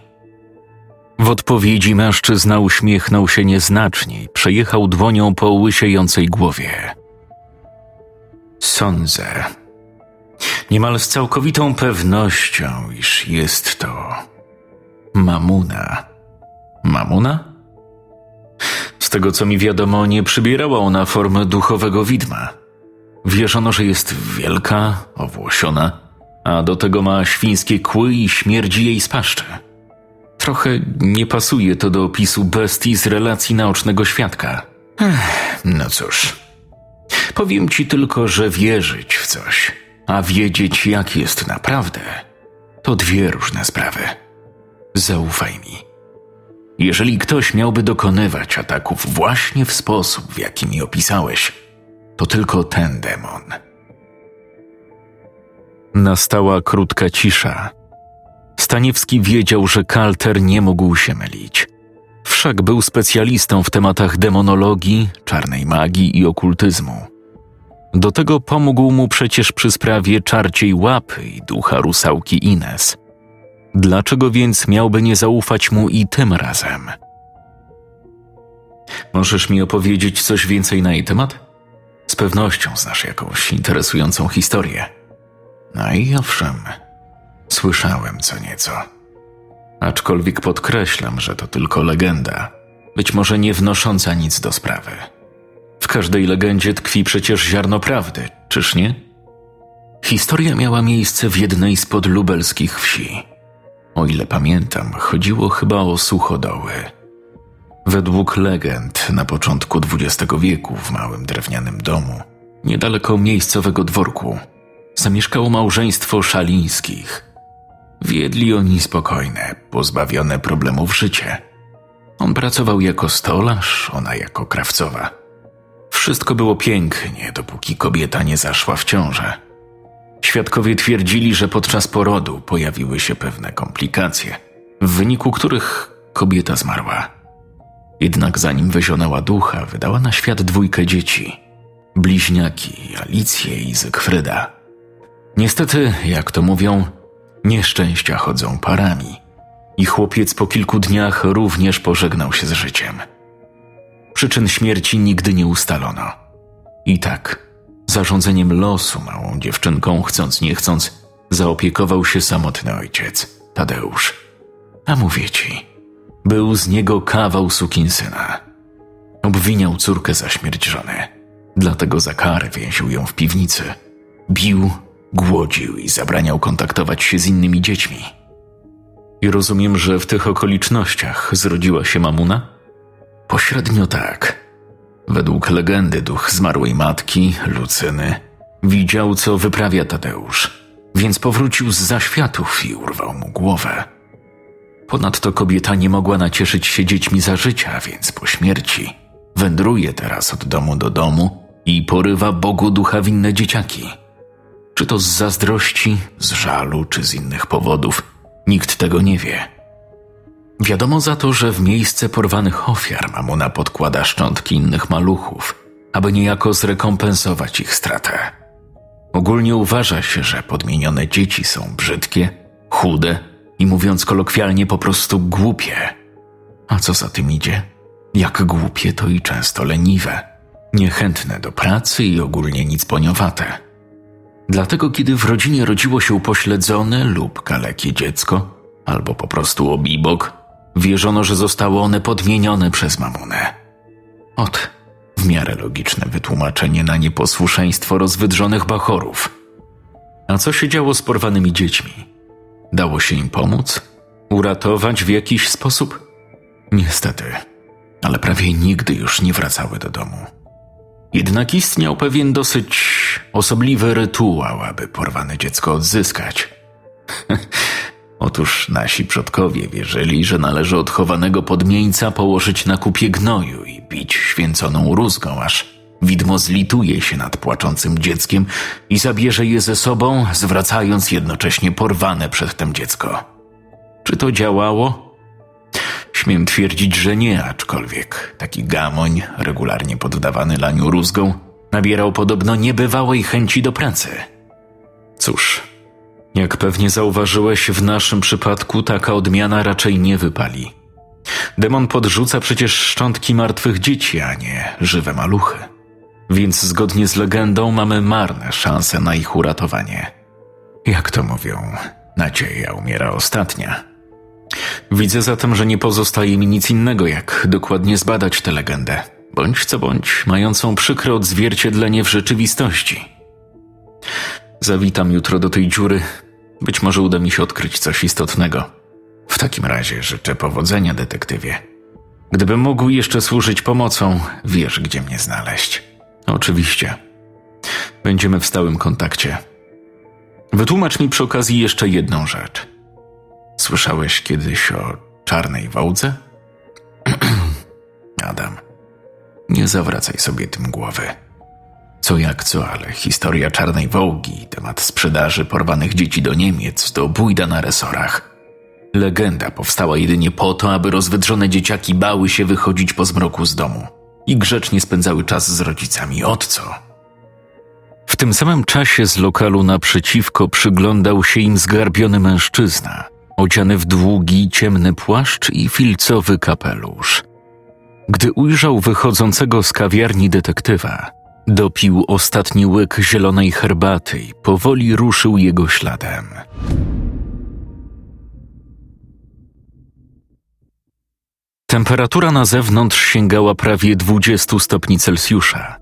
W odpowiedzi mężczyzna uśmiechnął się nieznacznie i przejechał dłonią po łysiejącej głowie. Sądzę, niemal z całkowitą pewnością, iż jest to Mamuna. Mamuna? Z tego co mi wiadomo, nie przybierała ona formę duchowego widma. Wierzono, że jest wielka, owłosiona, a do tego ma świńskie kły i śmierdzi jej z paszczy. Trochę nie pasuje to do opisu bestii z relacji naocznego świadka. Ech, no cóż, powiem ci tylko, że wierzyć w coś, a wiedzieć jak jest naprawdę, to dwie różne sprawy. Zaufaj mi. Jeżeli ktoś miałby dokonywać ataków właśnie w sposób, w jaki mi opisałeś, to tylko ten demon. Nastała krótka cisza. Staniewski wiedział, że Kalter nie mógł się mylić. Wszak był specjalistą w tematach demonologii, czarnej magii i okultyzmu. Do tego pomógł mu przecież przy sprawie czarciej łapy i ducha rusałki Ines. Dlaczego więc miałby nie zaufać mu i tym razem? Możesz mi opowiedzieć coś więcej na jej temat? Z pewnością znasz jakąś interesującą historię. No i owszem, słyszałem co nieco. Aczkolwiek podkreślam, że to tylko legenda, być może nie wnosząca nic do sprawy. W każdej legendzie tkwi przecież ziarno prawdy, czyż nie? Historia miała miejsce w jednej z podlubelskich wsi. O ile pamiętam, chodziło chyba o suchodoły. Według legend na początku XX wieku w małym drewnianym domu, niedaleko miejscowego dworku, zamieszkało małżeństwo szalińskich. Wiedli oni spokojne, pozbawione problemów życie. On pracował jako stolarz, ona jako krawcowa. Wszystko było pięknie, dopóki kobieta nie zaszła w ciążę. Świadkowie twierdzili, że podczas porodu pojawiły się pewne komplikacje, w wyniku których kobieta zmarła. Jednak zanim wyzionęła ducha, wydała na świat dwójkę dzieci bliźniaki Alicję i Zygfryda. Niestety, jak to mówią, nieszczęścia chodzą parami i chłopiec po kilku dniach również pożegnał się z życiem. Przyczyn śmierci nigdy nie ustalono. I tak, zarządzeniem losu małą dziewczynką, chcąc nie chcąc, zaopiekował się samotny ojciec, Tadeusz. A mówię ci, był z niego kawał sukinsyna. Obwiniał córkę za śmierć żony, dlatego za karę więził ją w piwnicy. Bił, głodził i zabraniał kontaktować się z innymi dziećmi. I rozumiem, że w tych okolicznościach zrodziła się mamuna? Pośrednio tak. Według legendy duch zmarłej matki, Lucyny, widział, co wyprawia Tadeusz, więc powrócił z zaświatów i urwał mu głowę. Ponadto kobieta nie mogła nacieszyć się dziećmi za życia, więc po śmierci wędruje teraz od domu do domu i porywa Bogu ducha winne dzieciaki. Czy to z zazdrości, z żalu, czy z innych powodów, nikt tego nie wie. Wiadomo za to, że w miejsce porwanych ofiar mamona podkłada szczątki innych maluchów, aby niejako zrekompensować ich stratę. Ogólnie uważa się, że podmienione dzieci są brzydkie, chude i mówiąc kolokwialnie po prostu głupie. A co za tym idzie? Jak głupie to i często leniwe, niechętne do pracy i ogólnie nicponiowate. Dlatego, kiedy w rodzinie rodziło się upośledzone lub kalekie dziecko, albo po prostu obibok, wierzono, że zostały one podmienione przez mamunę. Ot, w miarę logiczne wytłumaczenie na nieposłuszeństwo rozwydrzonych bachorów. A co się działo z porwanymi dziećmi? Dało się im pomóc? Uratować w jakiś sposób? Niestety, ale prawie nigdy już nie wracały do domu. Jednak istniał pewien dosyć osobliwy rytuał, aby porwane dziecko odzyskać. [laughs] Otóż nasi przodkowie wierzyli, że należy odchowanego podmieńca położyć na kupie gnoju i bić święconą rózgą, aż widmo zlituje się nad płaczącym dzieckiem i zabierze je ze sobą, zwracając jednocześnie porwane przedtem dziecko. Czy to działało? Śmiem twierdzić, że nie, aczkolwiek taki gamoń, regularnie poddawany laniu rózgą, nabierał podobno niebywałej chęci do pracy. Cóż, Jak pewnie zauważyłeś, w naszym przypadku taka odmiana raczej nie wypali. Demon podrzuca przecież szczątki martwych dzieci, a nie żywe maluchy. Więc zgodnie z legendą mamy marne szanse na ich uratowanie. Jak to mówią, nadzieja umiera ostatnia. Widzę zatem, że nie pozostaje mi nic innego, jak dokładnie zbadać tę legendę, bądź co bądź, mającą przykre odzwierciedlenie w rzeczywistości. Zawitam jutro do tej dziury. Być może uda mi się odkryć coś istotnego. W takim razie życzę powodzenia, detektywie. Gdybym mógł jeszcze służyć pomocą, wiesz, gdzie mnie znaleźć. Oczywiście. Będziemy w stałym kontakcie. Wytłumacz mi przy okazji jeszcze jedną rzecz. Słyszałeś kiedyś o czarnej wołdze? [clears throat] Adam, nie zawracaj sobie tym głowy. Co jak co, ale historia czarnej wołgi, temat sprzedaży porwanych dzieci do Niemiec, to bójda na resorach. Legenda powstała jedynie po to, aby rozwydrzone dzieciaki bały się wychodzić po zmroku z domu i grzecznie spędzały czas z rodzicami. Od co? W tym samym czasie z lokalu naprzeciwko przyglądał się im zgarbiony mężczyzna, odziany w długi, ciemny płaszcz i filcowy kapelusz. Gdy ujrzał wychodzącego z kawiarni detektywa, dopił ostatni łyk zielonej herbaty i powoli ruszył jego śladem. Temperatura na zewnątrz sięgała prawie 20 stopni Celsjusza.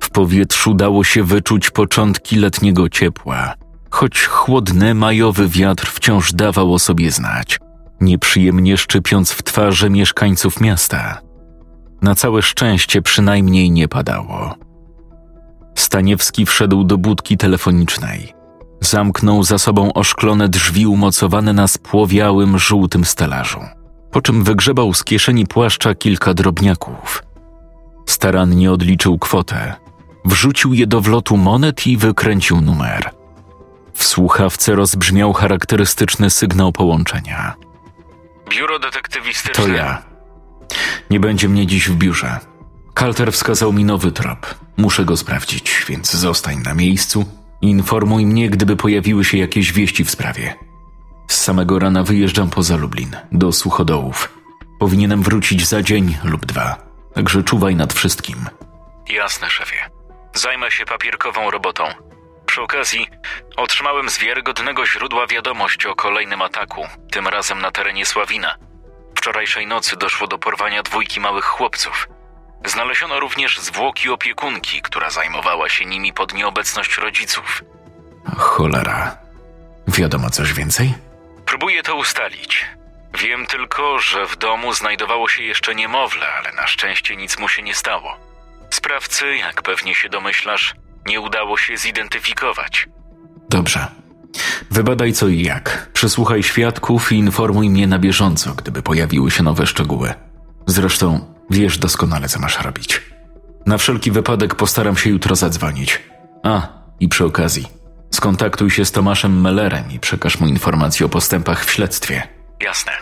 W powietrzu dało się wyczuć początki letniego ciepła, choć chłodny majowy wiatr wciąż dawał o sobie znać, nieprzyjemnie szczypiąc w twarze mieszkańców miasta. Na całe szczęście przynajmniej nie padało. Staniewski wszedł do budki telefonicznej. Zamknął za sobą oszklone drzwi umocowane na spłowiałym, żółtym stelażu po czym wygrzebał z kieszeni płaszcza kilka drobniaków. Starannie odliczył kwotę, wrzucił je do wlotu monet i wykręcił numer. W słuchawce rozbrzmiał charakterystyczny sygnał połączenia. Biuro detektywistyczne. To ja. Nie będzie mnie dziś w biurze. Kalter wskazał mi nowy trop. Muszę go sprawdzić, więc zostań na miejscu i informuj mnie, gdyby pojawiły się jakieś wieści w sprawie. Z samego rana wyjeżdżam poza Lublin, do Suchodołów. Powinienem wrócić za dzień lub dwa, także czuwaj nad wszystkim. Jasne, szefie. Zajmę się papierkową robotą. Przy okazji otrzymałem z wiarygodnego źródła wiadomość o kolejnym ataku, tym razem na terenie Sławina. Wczorajszej nocy doszło do porwania dwójki małych chłopców. Znaleziono również zwłoki opiekunki, która zajmowała się nimi pod nieobecność rodziców. Cholera. Wiadomo coś więcej? Próbuję to ustalić. Wiem tylko, że w domu znajdowało się jeszcze niemowlę, ale na szczęście nic mu się nie stało. Sprawcy, jak pewnie się domyślasz, nie udało się zidentyfikować. Dobrze. Wybadaj co i jak. Przesłuchaj świadków i informuj mnie na bieżąco, gdyby pojawiły się nowe szczegóły. Zresztą wiesz doskonale, co masz robić. Na wszelki wypadek postaram się jutro zadzwonić. A, i przy okazji, Skontaktuj się z Tomaszem Mellerem i przekaż mu informacje o postępach w śledztwie. Jasne.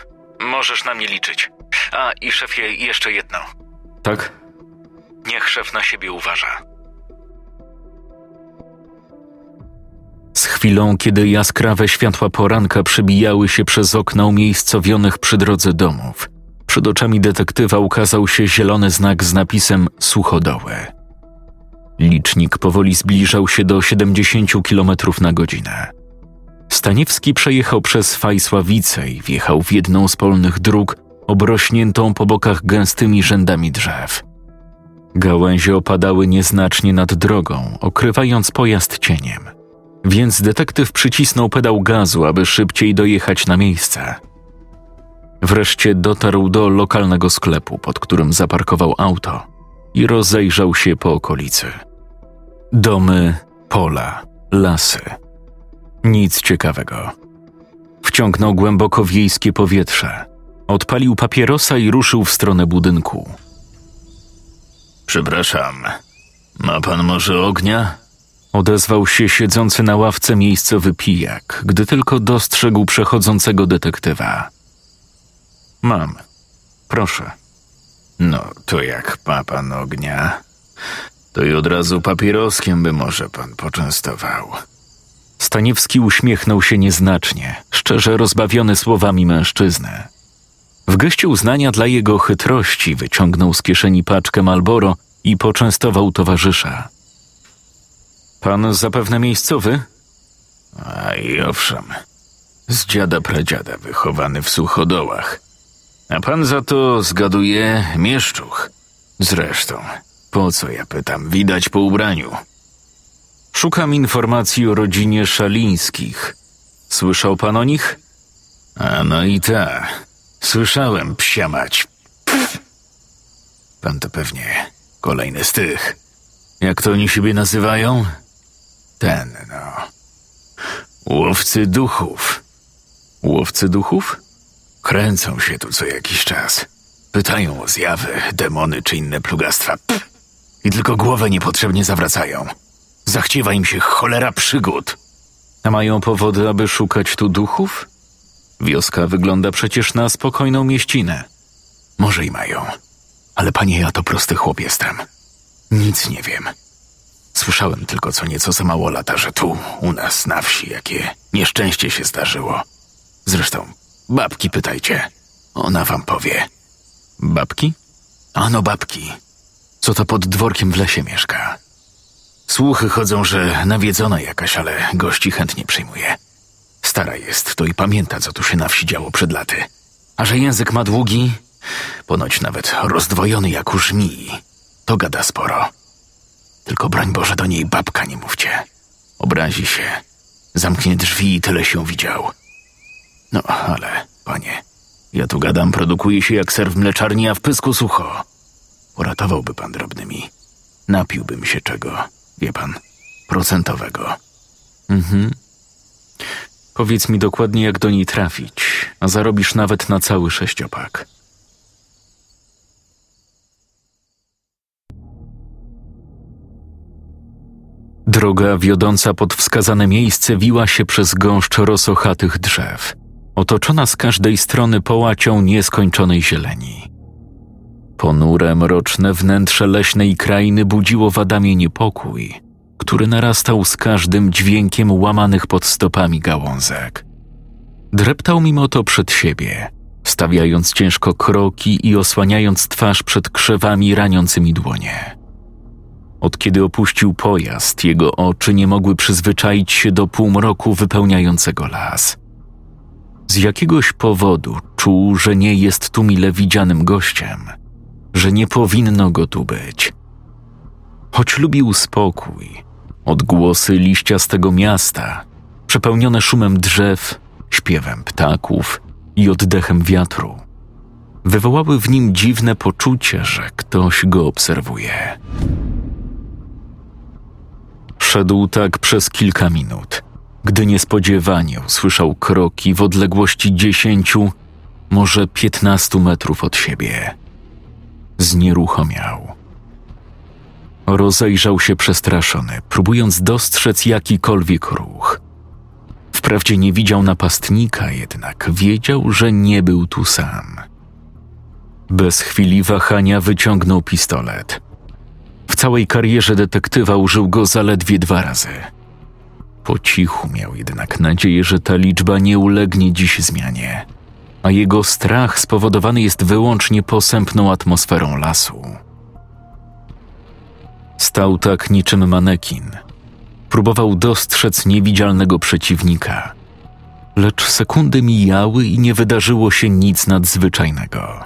Możesz na mnie liczyć. A i szefie, jeszcze jedno. Tak? Niech szef na siebie uważa. Z chwilą, kiedy jaskrawe światła poranka przebijały się przez okna umiejscowionych przy drodze domów, przed oczami detektywa ukazał się zielony znak z napisem Suchodoły. Licznik powoli zbliżał się do 70 km na godzinę. Staniewski przejechał przez Fajsławice i wjechał w jedną z polnych dróg obrośniętą po bokach gęstymi rzędami drzew. Gałęzie opadały nieznacznie nad drogą, okrywając pojazd cieniem, więc detektyw przycisnął pedał gazu, aby szybciej dojechać na miejsce. Wreszcie dotarł do lokalnego sklepu, pod którym zaparkował auto i rozejrzał się po okolicy. Domy, pola, lasy. Nic ciekawego. Wciągnął głęboko wiejskie powietrze. Odpalił papierosa i ruszył w stronę budynku. Przepraszam, ma pan może ognia? Odezwał się siedzący na ławce miejscowy pijak, gdy tylko dostrzegł przechodzącego detektywa. Mam. Proszę. No, to jak ma pan ognia? To i od razu papieroskiem by może pan poczęstował. Staniewski uśmiechnął się nieznacznie, szczerze rozbawiony słowami mężczyzny. W geście uznania dla jego chytrości wyciągnął z kieszeni paczkę Malboro i poczęstował towarzysza. Pan zapewne miejscowy? A i owszem, z dziada pradziada wychowany w suchodołach. A pan za to zgaduje mieszczuch. Zresztą, po co ja pytam, widać po ubraniu. Szukam informacji o rodzinie Szalińskich. Słyszał pan o nich? A no i ta. Słyszałem, psia mać. Pff. Pan to pewnie kolejny z tych. Jak to oni siebie nazywają? Ten, no. Łowcy duchów. Łowcy duchów? Kręcą się tu co jakiś czas. Pytają o zjawy, demony czy inne plugastwa. Pff. I tylko głowę niepotrzebnie zawracają. Zachciewa im się cholera przygód. A mają powody, aby szukać tu duchów? Wioska wygląda przecież na spokojną mieścinę. Może i mają. Ale panie, ja to prosty chłop jestem. Nic nie wiem. Słyszałem tylko co nieco za mało lata, że tu, u nas na wsi, jakie nieszczęście się zdarzyło. Zresztą, babki pytajcie. Ona wam powie. Babki? Ano babki. Co to pod dworkiem w lesie mieszka. Słuchy chodzą, że nawiedzona jakaś, ale gości chętnie przyjmuje. Stara jest, to i pamięta, co tu się na wsi działo przed laty. A że język ma długi, ponoć nawet rozdwojony jak u żmii, to gada sporo. Tylko broń Boże do niej babka nie mówcie. Obrazi się, zamknie drzwi i tyle się widział. No, ale, panie, ja tu gadam, produkuje się jak ser w mleczarni, a w pysku sucho. Uratowałby pan drobnymi. Napiłbym się czego, wie pan, procentowego. Mhm. Powiedz mi dokładnie, jak do niej trafić, a zarobisz nawet na cały sześciopak. Droga wiodąca pod wskazane miejsce wiła się przez gąszcz rosochatych drzew, otoczona z każdej strony połacią nieskończonej zieleni. Ponure, mroczne wnętrze leśnej krainy budziło w Adamie niepokój, który narastał z każdym dźwiękiem łamanych pod stopami gałązek. Dreptał mimo to przed siebie, stawiając ciężko kroki i osłaniając twarz przed krzewami raniącymi dłonie. Od kiedy opuścił pojazd, jego oczy nie mogły przyzwyczaić się do półmroku wypełniającego las. Z jakiegoś powodu czuł, że nie jest tu mile widzianym gościem, że nie powinno go tu być. Choć lubił spokój, odgłosy liściastego miasta, przepełnione szumem drzew, śpiewem ptaków i oddechem wiatru, wywołały w nim dziwne poczucie, że ktoś go obserwuje. Szedł tak przez kilka minut, gdy niespodziewanie usłyszał kroki w odległości dziesięciu, może piętnastu metrów od siebie. Znieruchomiał. Rozejrzał się przestraszony, próbując dostrzec jakikolwiek ruch. Wprawdzie nie widział napastnika, jednak wiedział, że nie był tu sam. Bez chwili wahania wyciągnął pistolet – w całej karierze detektywa użył go zaledwie dwa razy. Po cichu miał jednak nadzieję, że ta liczba nie ulegnie dziś zmianie, a jego strach spowodowany jest wyłącznie posępną atmosferą lasu. Stał tak niczym manekin. Próbował dostrzec niewidzialnego przeciwnika, lecz sekundy mijały i nie wydarzyło się nic nadzwyczajnego.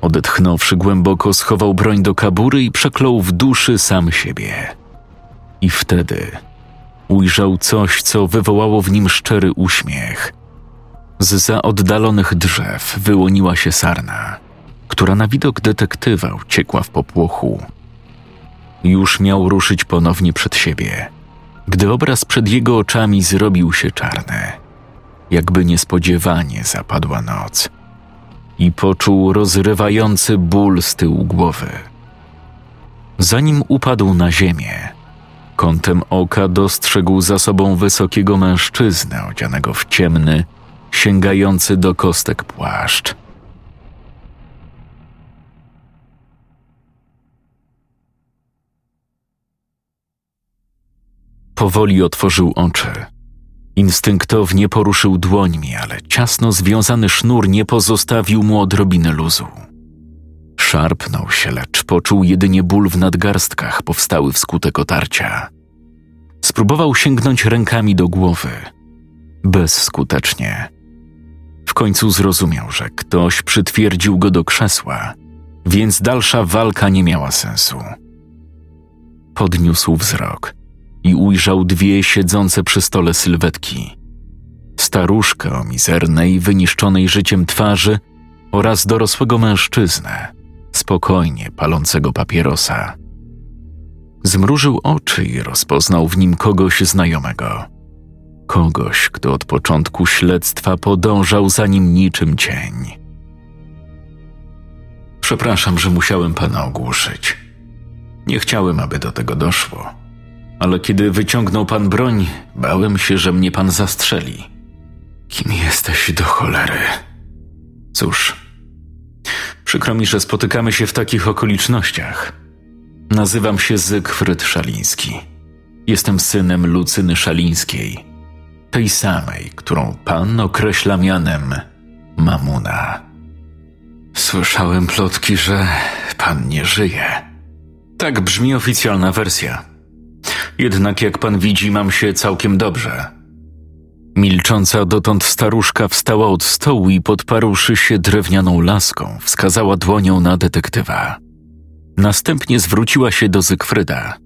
Odetchnąwszy głęboko, schował broń do kabury i przeklął w duszy sam siebie. I wtedy ujrzał coś, co wywołało w nim szczery uśmiech. Z za oddalonych drzew wyłoniła się sarna, która na widok detektywa uciekła w popłochu. Już miał ruszyć ponownie przed siebie, gdy obraz przed jego oczami zrobił się czarny. Jakby niespodziewanie zapadła noc – i poczuł rozrywający ból z tyłu głowy. Zanim upadł na ziemię, kątem oka dostrzegł za sobą wysokiego mężczyznę odzianego w ciemny, sięgający do kostek płaszcz. Powoli otworzył oczy Instynktownie poruszył dłońmi, ale ciasno związany sznur nie pozostawił mu odrobiny luzu. Szarpnął się, lecz poczuł jedynie ból w nadgarstkach powstały wskutek otarcia. Spróbował sięgnąć rękami do głowy. Bezskutecznie. W końcu zrozumiał, że ktoś przytwierdził go do krzesła, więc dalsza walka nie miała sensu. Podniósł wzrok i ujrzał dwie siedzące przy stole sylwetki. Staruszkę o mizernej, wyniszczonej życiem twarzy oraz dorosłego mężczyznę, spokojnie palącego papierosa. Zmrużył oczy i rozpoznał w nim kogoś znajomego. Kogoś, kto od początku śledztwa podążał za nim niczym cień. Przepraszam, że musiałem pana ogłuszyć. Nie chciałem, aby do tego doszło, ale kiedy wyciągnął pan broń, bałem się, że mnie pan zastrzeli. Kim jesteś do cholery? Cóż, przykro mi, że spotykamy się w takich okolicznościach. Nazywam się Zygfryd Szaliński. Jestem synem Lucyny Szalińskiej, tej samej, którą pan określa mianem Mamuna. Słyszałem plotki, że pan nie żyje. Tak brzmi oficjalna wersja. Jednak jak pan widzi, mam się całkiem dobrze. Milcząca dotąd staruszka wstała od stołu i podparłszy się drewnianą laską, wskazała dłonią na detektywa. Następnie zwróciła się do Zygfryda.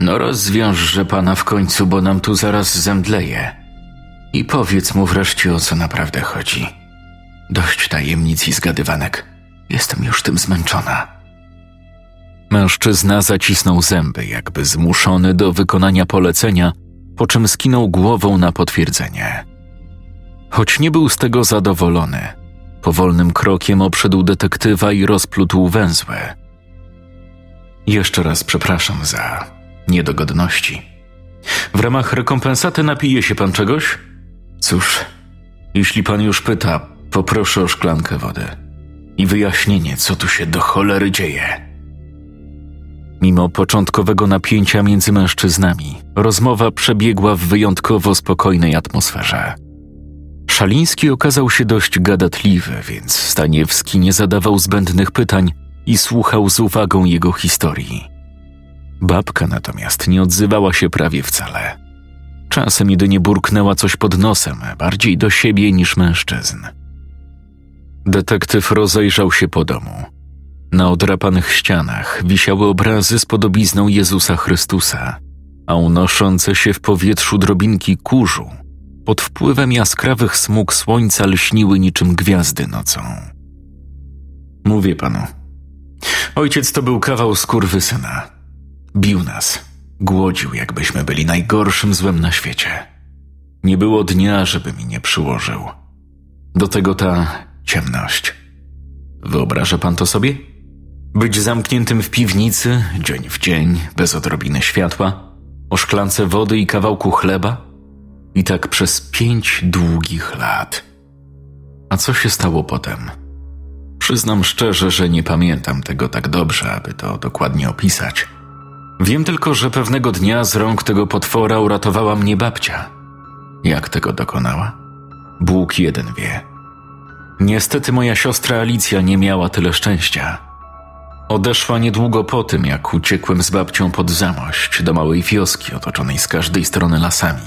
No rozwiążże pana w końcu, bo nam tu zaraz zemdleje. I powiedz mu wreszcie, o co naprawdę chodzi. Dość tajemnic i zgadywanek. Jestem już tym zmęczona. Mężczyzna zacisnął zęby, jakby zmuszony do wykonania polecenia, po czym skinął głową na potwierdzenie. Choć nie był z tego zadowolony, powolnym krokiem obszedł detektywa i rozplótł węzły. Jeszcze raz przepraszam za niedogodności. W ramach rekompensaty napije się pan czegoś? Cóż, jeśli pan już pyta, poproszę o szklankę wody i wyjaśnienie, co tu się do cholery dzieje. Mimo początkowego napięcia między mężczyznami, rozmowa przebiegła w wyjątkowo spokojnej atmosferze. Szaliński okazał się dość gadatliwy, więc Staniewski nie zadawał zbędnych pytań i słuchał z uwagą jego historii. Babka natomiast nie odzywała się prawie wcale. Czasem jedynie burknęła coś pod nosem, bardziej do siebie niż mężczyzn. Detektyw rozejrzał się po domu. Na odrapanych ścianach wisiały obrazy z podobizną Jezusa Chrystusa, a unoszące się w powietrzu drobinki kurzu pod wpływem jaskrawych smug słońca lśniły niczym gwiazdy nocą. Mówię panu, ojciec to był kawał syna. Bił nas, głodził, jakbyśmy byli najgorszym złem na świecie. Nie było dnia, żeby mi nie przyłożył. Do tego ta ciemność. Wyobraża pan to sobie? Być zamkniętym w piwnicy, dzień w dzień, bez odrobiny światła, o szklance wody i kawałku chleba? I tak przez pięć długich lat. A co się stało potem? Przyznam szczerze, że nie pamiętam tego tak dobrze, aby to dokładnie opisać. Wiem tylko, że pewnego dnia z rąk tego potwora uratowała mnie babcia. Jak tego dokonała? Bóg jeden wie. Niestety moja siostra Alicja nie miała tyle szczęścia. Odeszła niedługo po tym, jak uciekłem z babcią pod zamość do małej wioski otoczonej z każdej strony lasami.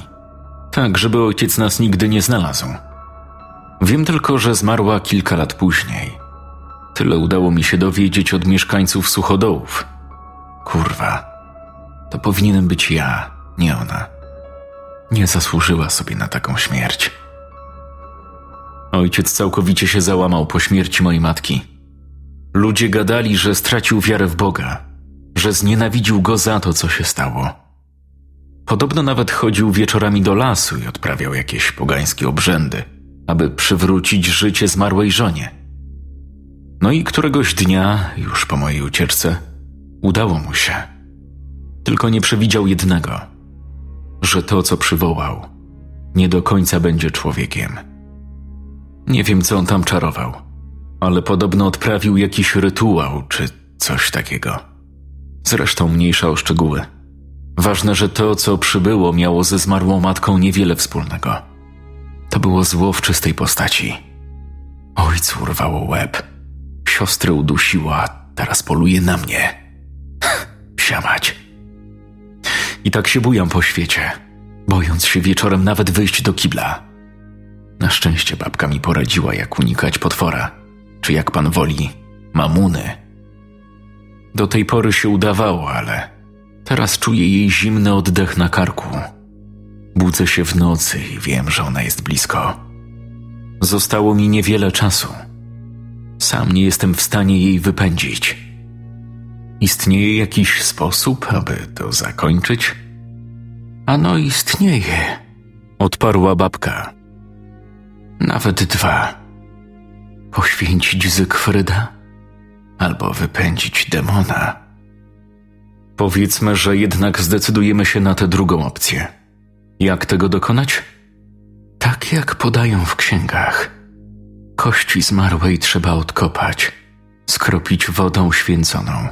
Tak, żeby ojciec nas nigdy nie znalazł. Wiem tylko, że zmarła kilka lat później. Tyle udało mi się dowiedzieć od mieszkańców suchodołów. Kurwa, to powinienem być ja, nie ona. Nie zasłużyła sobie na taką śmierć. Ojciec całkowicie się załamał po śmierci mojej matki Ludzie gadali, że stracił wiarę w Boga, że znienawidził go za to, co się stało. Podobno nawet chodził wieczorami do lasu i odprawiał jakieś pogańskie obrzędy, aby przywrócić życie zmarłej żonie. No i któregoś dnia, już po mojej ucieczce, udało mu się. Tylko nie przewidział jednego, że to, co przywołał, nie do końca będzie człowiekiem. Nie wiem, co on tam czarował ale podobno odprawił jakiś rytuał czy coś takiego. Zresztą mniejsza o szczegóły. Ważne, że to, co przybyło, miało ze zmarłą matką niewiele wspólnego. To było zło w czystej postaci. Ojcu urwało łeb, siostrę udusiła, teraz poluje na mnie. [laughs] Siamać. I tak się bujam po świecie, bojąc się wieczorem nawet wyjść do kibla. Na szczęście babka mi poradziła, jak unikać potwora, czy jak pan woli, mamuny. Do tej pory się udawało, ale teraz czuję jej zimny oddech na karku. Budzę się w nocy i wiem, że ona jest blisko. Zostało mi niewiele czasu. Sam nie jestem w stanie jej wypędzić. Istnieje jakiś sposób, aby to zakończyć? Ano istnieje, odparła babka. Nawet dwa. Poświęcić Zygfryda albo wypędzić demona. Powiedzmy, że jednak zdecydujemy się na tę drugą opcję. Jak tego dokonać? Tak jak podają w księgach. Kości zmarłej trzeba odkopać, skropić wodą święconą,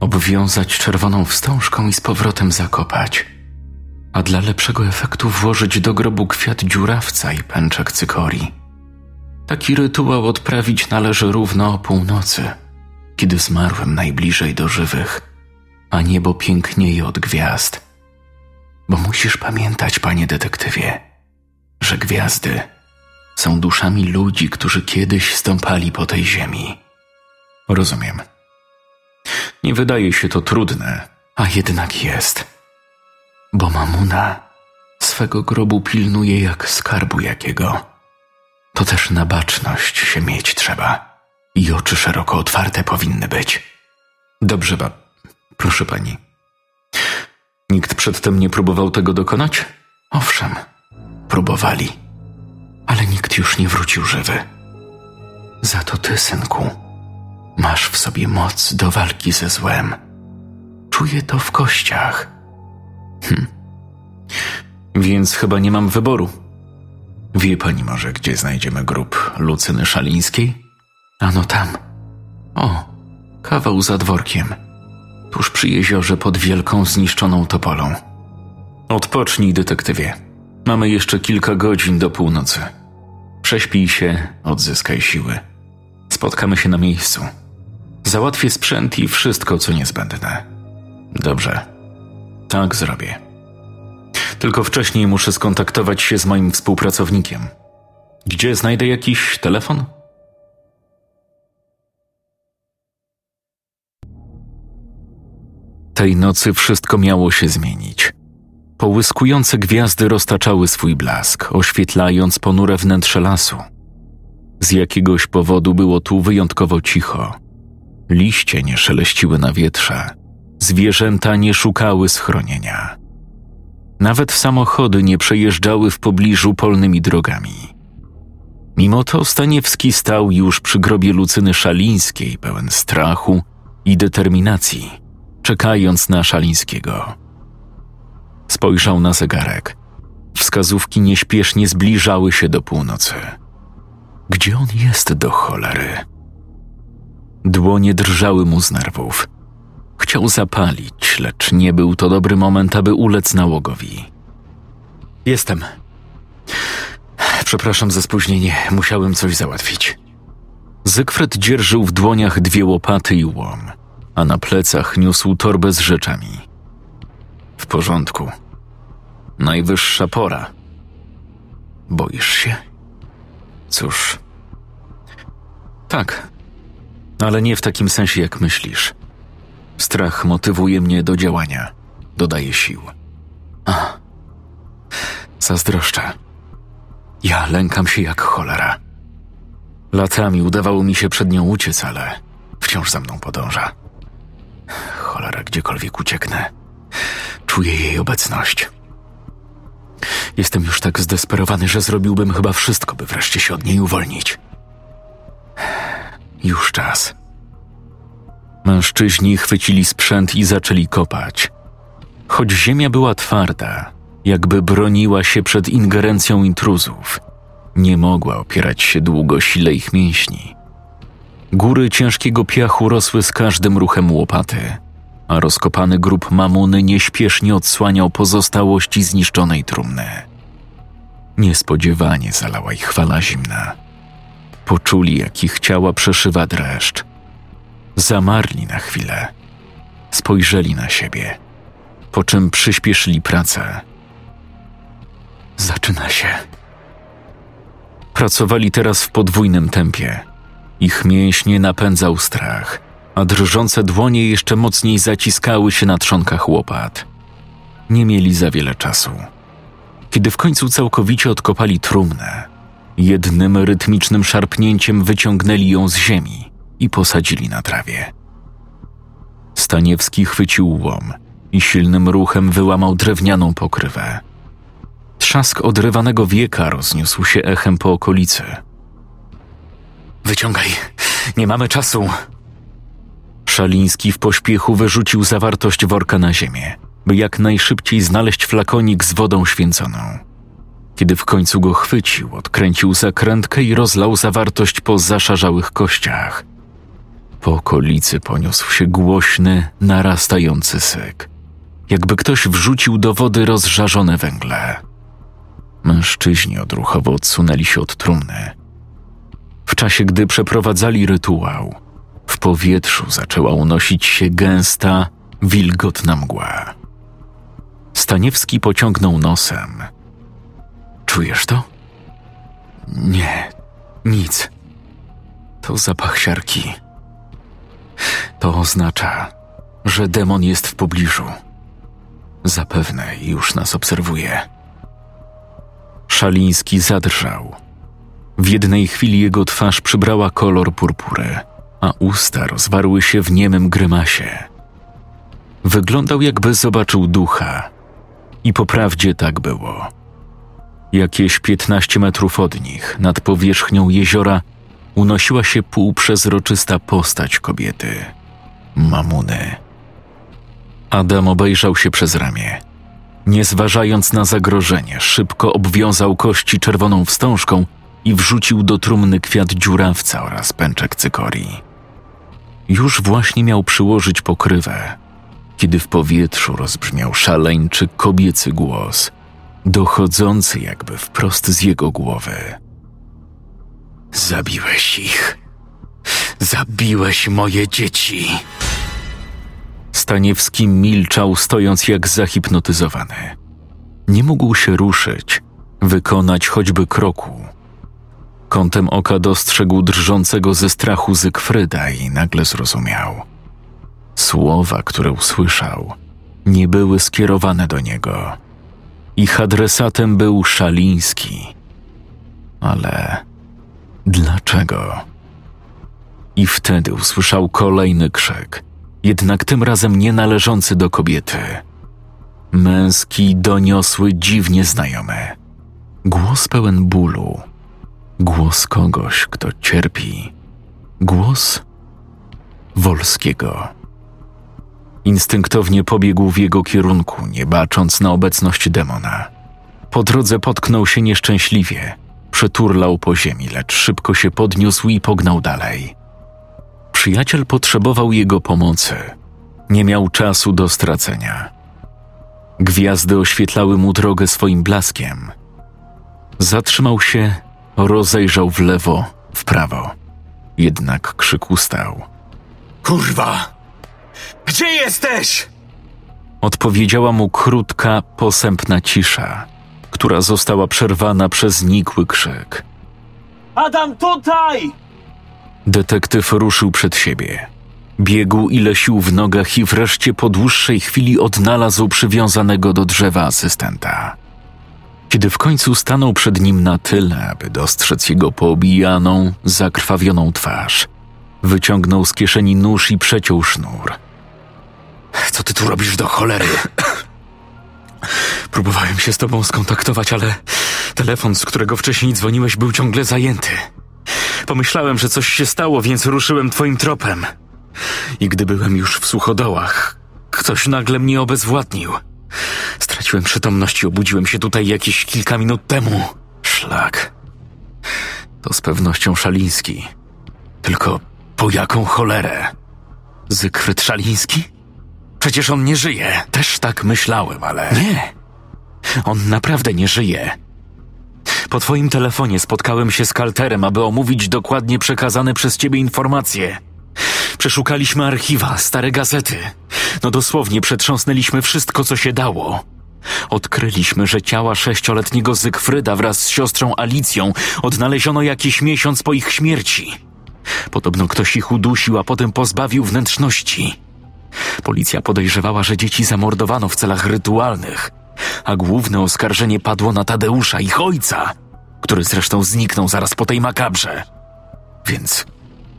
obwiązać czerwoną wstążką i z powrotem zakopać, a dla lepszego efektu włożyć do grobu kwiat dziurawca i pęczek cykorii. Taki rytuał odprawić należy równo o północy, kiedy zmarłem najbliżej do żywych, a niebo pięknieje od gwiazd. Bo musisz pamiętać, panie detektywie, że gwiazdy są duszami ludzi, którzy kiedyś stąpali po tej ziemi. Rozumiem. Nie wydaje się to trudne, a jednak jest. Bo mamuna swego grobu pilnuje jak skarbu jakiego. To też na baczność się mieć trzeba. I oczy szeroko otwarte powinny być. Dobrze, ba. Proszę pani. Nikt przedtem nie próbował tego dokonać? Owszem, próbowali ale nikt już nie wrócił żywy. Za to ty, synku, masz w sobie moc do walki ze złem. Czuję to w kościach. Hm. Więc chyba nie mam wyboru. Wie pani może, gdzie znajdziemy grób Lucyny Szalińskiej? Ano tam. O, kawał za dworkiem. Tuż przy jeziorze pod wielką zniszczoną topolą. Odpocznij, detektywie. Mamy jeszcze kilka godzin do północy. Prześpij się, odzyskaj siły. Spotkamy się na miejscu. Załatwię sprzęt i wszystko, co niezbędne. Dobrze. Tak zrobię. Tylko wcześniej muszę skontaktować się z moim współpracownikiem. Gdzie znajdę jakiś telefon? Tej nocy wszystko miało się zmienić. Połyskujące gwiazdy roztaczały swój blask, oświetlając ponure wnętrze lasu. Z jakiegoś powodu było tu wyjątkowo cicho. Liście nie szeleściły na wietrze, zwierzęta nie szukały schronienia. Nawet samochody nie przejeżdżały w pobliżu polnymi drogami. Mimo to Staniewski stał już przy grobie Lucyny Szalińskiej, pełen strachu i determinacji, czekając na Szalińskiego. Spojrzał na zegarek. Wskazówki nieśpiesznie zbliżały się do północy. Gdzie on jest do cholery? Dłonie drżały mu z nerwów. Chciał zapalić, lecz nie był to dobry moment, aby ulec nałogowi. Jestem. Przepraszam za spóźnienie, musiałem coś załatwić. Zygfryd dzierżył w dłoniach dwie łopaty i łom, a na plecach niósł torbę z rzeczami. W porządku. Najwyższa pora. Boisz się? Cóż. Tak, ale nie w takim sensie, jak myślisz. Strach motywuje mnie do działania, dodaje sił. A, zazdroszczę. Ja lękam się jak cholera. Latami udawało mi się przed nią uciec, ale wciąż za mną podąża. Cholera, gdziekolwiek ucieknę Czuję jej obecność. Jestem już tak zdesperowany, że zrobiłbym chyba wszystko, by wreszcie się od niej uwolnić. Już czas. Mężczyźni chwycili sprzęt i zaczęli kopać. Choć ziemia była twarda, jakby broniła się przed ingerencją intruzów, nie mogła opierać się długo sile ich mięśni. Góry ciężkiego piachu rosły z każdym ruchem łopaty a rozkopany grób mamuny nieśpiesznie odsłaniał pozostałości zniszczonej trumny. Niespodziewanie zalała ich fala zimna. Poczuli, jak ich ciała przeszywa dreszcz. Zamarli na chwilę. Spojrzeli na siebie, po czym przyspieszyli pracę. Zaczyna się. Pracowali teraz w podwójnym tempie. Ich mięśnie napędzał strach, a drżące dłonie jeszcze mocniej zaciskały się na trzonkach łopat. Nie mieli za wiele czasu. Kiedy w końcu całkowicie odkopali trumnę, jednym rytmicznym szarpnięciem wyciągnęli ją z ziemi i posadzili na trawie. Staniewski chwycił łom i silnym ruchem wyłamał drewnianą pokrywę. Trzask odrywanego wieka rozniósł się echem po okolicy. Wyciągaj, nie mamy czasu. Szaliński w pośpiechu wyrzucił zawartość worka na ziemię, by jak najszybciej znaleźć flakonik z wodą święconą. Kiedy w końcu go chwycił, odkręcił zakrętkę i rozlał zawartość po zaszarzałych kościach. Po okolicy poniósł się głośny, narastający syk, jakby ktoś wrzucił do wody rozżarzone węgle. Mężczyźni odruchowo odsunęli się od trumny. W czasie, gdy przeprowadzali rytuał, w powietrzu zaczęła unosić się gęsta, wilgotna mgła. Staniewski pociągnął nosem. Czujesz to? Nie, nic. To zapach siarki. To oznacza, że demon jest w pobliżu. Zapewne już nas obserwuje. Szaliński zadrżał. W jednej chwili jego twarz przybrała kolor purpury, a usta rozwarły się w niemym grymasie. Wyglądał, jakby zobaczył ducha. I po prawdzie tak było. Jakieś piętnaście metrów od nich, nad powierzchnią jeziora, unosiła się półprzezroczysta postać kobiety mamuny. Adam obejrzał się przez ramię. Nie zważając na zagrożenie, szybko obwiązał kości czerwoną wstążką i wrzucił do trumny kwiat dziurawca oraz pęczek cykorii. Już właśnie miał przyłożyć pokrywę, kiedy w powietrzu rozbrzmiał szaleńczy kobiecy głos, dochodzący jakby wprost z jego głowy. Zabiłeś ich. Zabiłeś moje dzieci. Staniewski milczał, stojąc jak zahipnotyzowany. Nie mógł się ruszyć, wykonać choćby kroku. Kątem oka dostrzegł drżącego ze strachu Zygfryda i nagle zrozumiał. Słowa, które usłyszał, nie były skierowane do niego. Ich adresatem był Szaliński. Ale dlaczego? I wtedy usłyszał kolejny krzyk – jednak tym razem nie należący do kobiety. Męski, doniosły, dziwnie znajomy. Głos pełen bólu. Głos kogoś, kto cierpi. Głos Wolskiego. Instynktownie pobiegł w jego kierunku, nie bacząc na obecność demona. Po drodze potknął się nieszczęśliwie, przeturlał po ziemi, lecz szybko się podniósł i pognał dalej. Przyjaciel potrzebował jego pomocy. Nie miał czasu do stracenia. Gwiazdy oświetlały mu drogę swoim blaskiem. Zatrzymał się, rozejrzał w lewo, w prawo. Jednak krzyk ustał. Kurwa! Gdzie jesteś? Odpowiedziała mu krótka, posępna cisza, która została przerwana przez nikły krzyk. Adam, tutaj! Detektyw ruszył przed siebie. Biegł ile sił w nogach i wreszcie po dłuższej chwili odnalazł przywiązanego do drzewa asystenta. Kiedy w końcu stanął przed nim na tyle, aby dostrzec jego poobijaną, zakrwawioną twarz, wyciągnął z kieszeni nóż i przeciął sznur. Co ty tu robisz do cholery? [coughs] Próbowałem się z tobą skontaktować, ale telefon, z którego wcześniej dzwoniłeś, był ciągle zajęty. Pomyślałem, że coś się stało, więc ruszyłem twoim tropem. I gdy byłem już w suchodołach, ktoś nagle mnie obezwładnił. Straciłem przytomność i obudziłem się tutaj jakieś kilka minut temu. Szlak. To z pewnością Szaliński. Tylko po jaką cholerę? Zygfryd Szaliński? Przecież on nie żyje. Też tak myślałem, ale. Nie. On naprawdę nie żyje. Po twoim telefonie spotkałem się z Kalterem, aby omówić dokładnie przekazane przez ciebie informacje. Przeszukaliśmy archiwa, stare gazety. No dosłownie przetrząsnęliśmy wszystko, co się dało. Odkryliśmy, że ciała sześcioletniego Zygfryda wraz z siostrą Alicją odnaleziono jakiś miesiąc po ich śmierci. Podobno ktoś ich udusił, a potem pozbawił wnętrzności. Policja podejrzewała, że dzieci zamordowano w celach rytualnych, a główne oskarżenie padło na Tadeusza, ich ojca, który zresztą zniknął zaraz po tej makabrze. Więc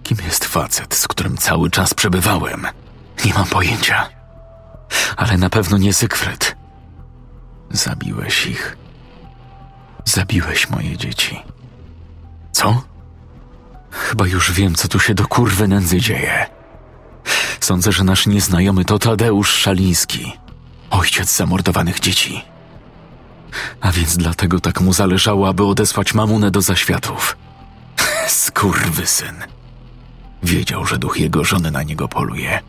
kim jest facet, z którym cały czas przebywałem? Nie mam pojęcia. Ale na pewno nie Zygfryd. Zabiłeś ich. Zabiłeś moje dzieci. Co? Chyba już wiem, co tu się do kurwy nędzy dzieje. Sądzę, że nasz nieznajomy to Tadeusz Szaliński, ojciec zamordowanych dzieci. A więc dlatego tak mu zależało, aby odesłać mamunę do zaświatów. [laughs] syn. Wiedział, że duch jego żony na niego poluje.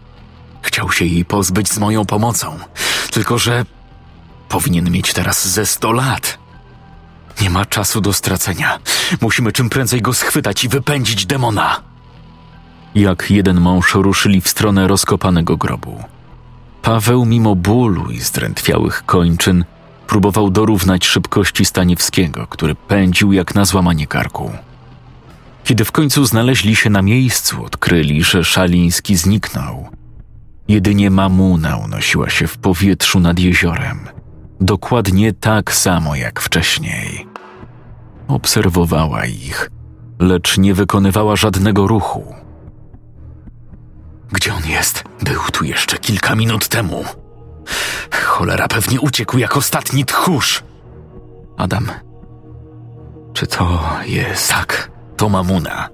Chciał się jej pozbyć z moją pomocą, tylko że powinien mieć teraz ze sto lat. Nie ma czasu do stracenia. Musimy czym prędzej go schwytać i wypędzić demona. Jak jeden mąż ruszyli w stronę rozkopanego grobu. Paweł, mimo bólu i zdrętwiałych kończyn, próbował dorównać szybkości Staniewskiego, który pędził jak na złamanie karku. Kiedy w końcu znaleźli się na miejscu, odkryli, że Szaliński zniknął. Jedynie mamuna unosiła się w powietrzu nad jeziorem, dokładnie tak samo jak wcześniej. Obserwowała ich, lecz nie wykonywała żadnego ruchu. Gdzie on jest? Był tu jeszcze kilka minut temu. Cholera pewnie uciekł jak ostatni tchórz. Adam, czy to jest tak? To mamuna,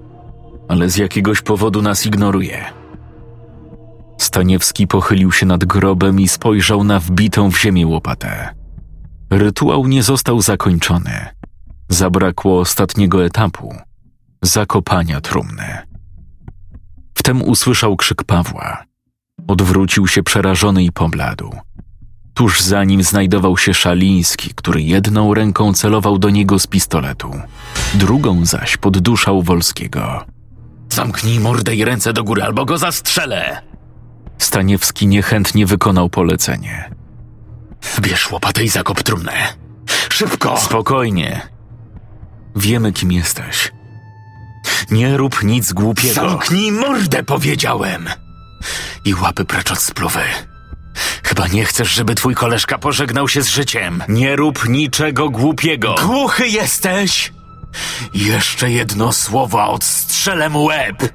ale z jakiegoś powodu nas ignoruje. Staniewski pochylił się nad grobem i spojrzał na wbitą w ziemię łopatę. Rytuał nie został zakończony. Zabrakło ostatniego etapu zakopania trumny. Wtem usłyszał krzyk Pawła. Odwrócił się przerażony i pobladł. Tuż za nim znajdował się Szaliński, który jedną ręką celował do niego z pistoletu, drugą zaś podduszał Wolskiego. Zamknij mordę i ręce do góry, albo go zastrzelę! Staniewski niechętnie wykonał polecenie. Bierz łopatę i zakop trumnę. Szybko! Spokojnie. Wiemy, kim jesteś. Nie rób nic głupiego. Zamknij mordę, powiedziałem! I łapy precz od spluwy. Chyba nie chcesz, żeby twój koleżka pożegnał się z życiem. Nie rób niczego głupiego. Głuchy jesteś! Jeszcze jedno słowo, odstrzelę mu łeb!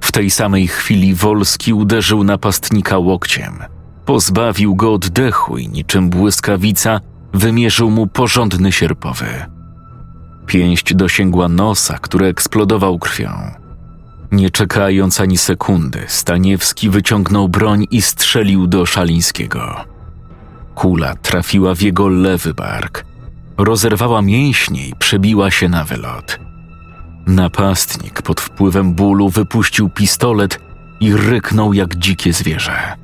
W tej samej chwili Wolski uderzył napastnika łokciem. Pozbawił go oddechu i niczym błyskawica wymierzył mu porządny sierpowy. Pięść dosięgła nosa, który eksplodował krwią. Nie czekając ani sekundy, Staniewski wyciągnął broń i strzelił do Szalińskiego. Kula trafiła w jego lewy bark. Rozerwała mięśnie i przebiła się na wylot. Napastnik pod wpływem bólu wypuścił pistolet i ryknął jak dzikie zwierzę,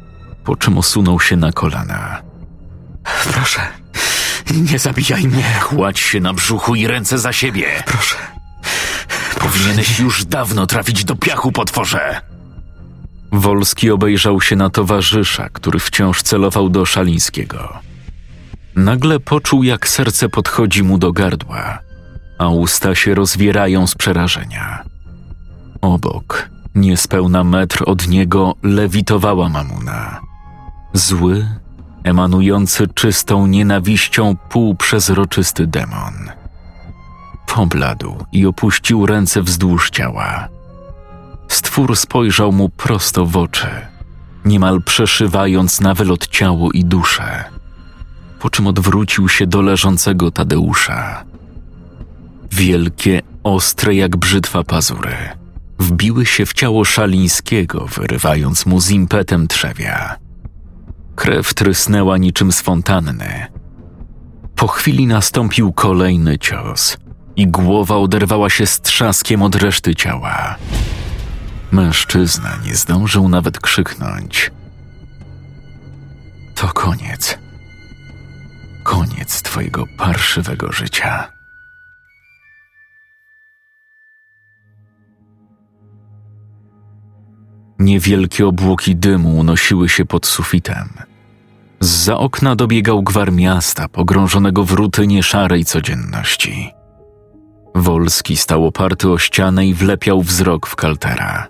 po czym osunął się na kolana. Proszę, nie zabijaj mnie. Kładź się na brzuchu i ręce za siebie. Proszę. Powinieneś już dawno trafić do piachu, potworze! Wolski obejrzał się na towarzysza, który wciąż celował do Szalińskiego. Nagle poczuł, jak serce podchodzi mu do gardła, a usta się rozwierają z przerażenia. Obok, niespełna metr od niego, lewitowała mamuna. Zły, emanujący czystą nienawiścią półprzezroczysty demon – Pobladł i opuścił ręce wzdłuż ciała. Stwór spojrzał mu prosto w oczy, niemal przeszywając na wylot ciało i duszę, po czym odwrócił się do leżącego Tadeusza. Wielkie, ostre jak brzytwa pazury wbiły się w ciało Szalińskiego, wyrywając mu z impetem trzewia. Krew trysnęła niczym z fontanny. Po chwili nastąpił kolejny cios – i głowa oderwała się z trzaskiem od reszty ciała. Mężczyzna nie zdążył nawet krzyknąć. koniec. Koniec twojego parszywego życia. Niewielkie obłoki dymu unosiły się pod sufitem. Zza okna dobiegał gwar miasta, pogrążonego w rutynie szarej codzienności. Wolski stał oparty o ścianę i wlepiał wzrok w kaltera.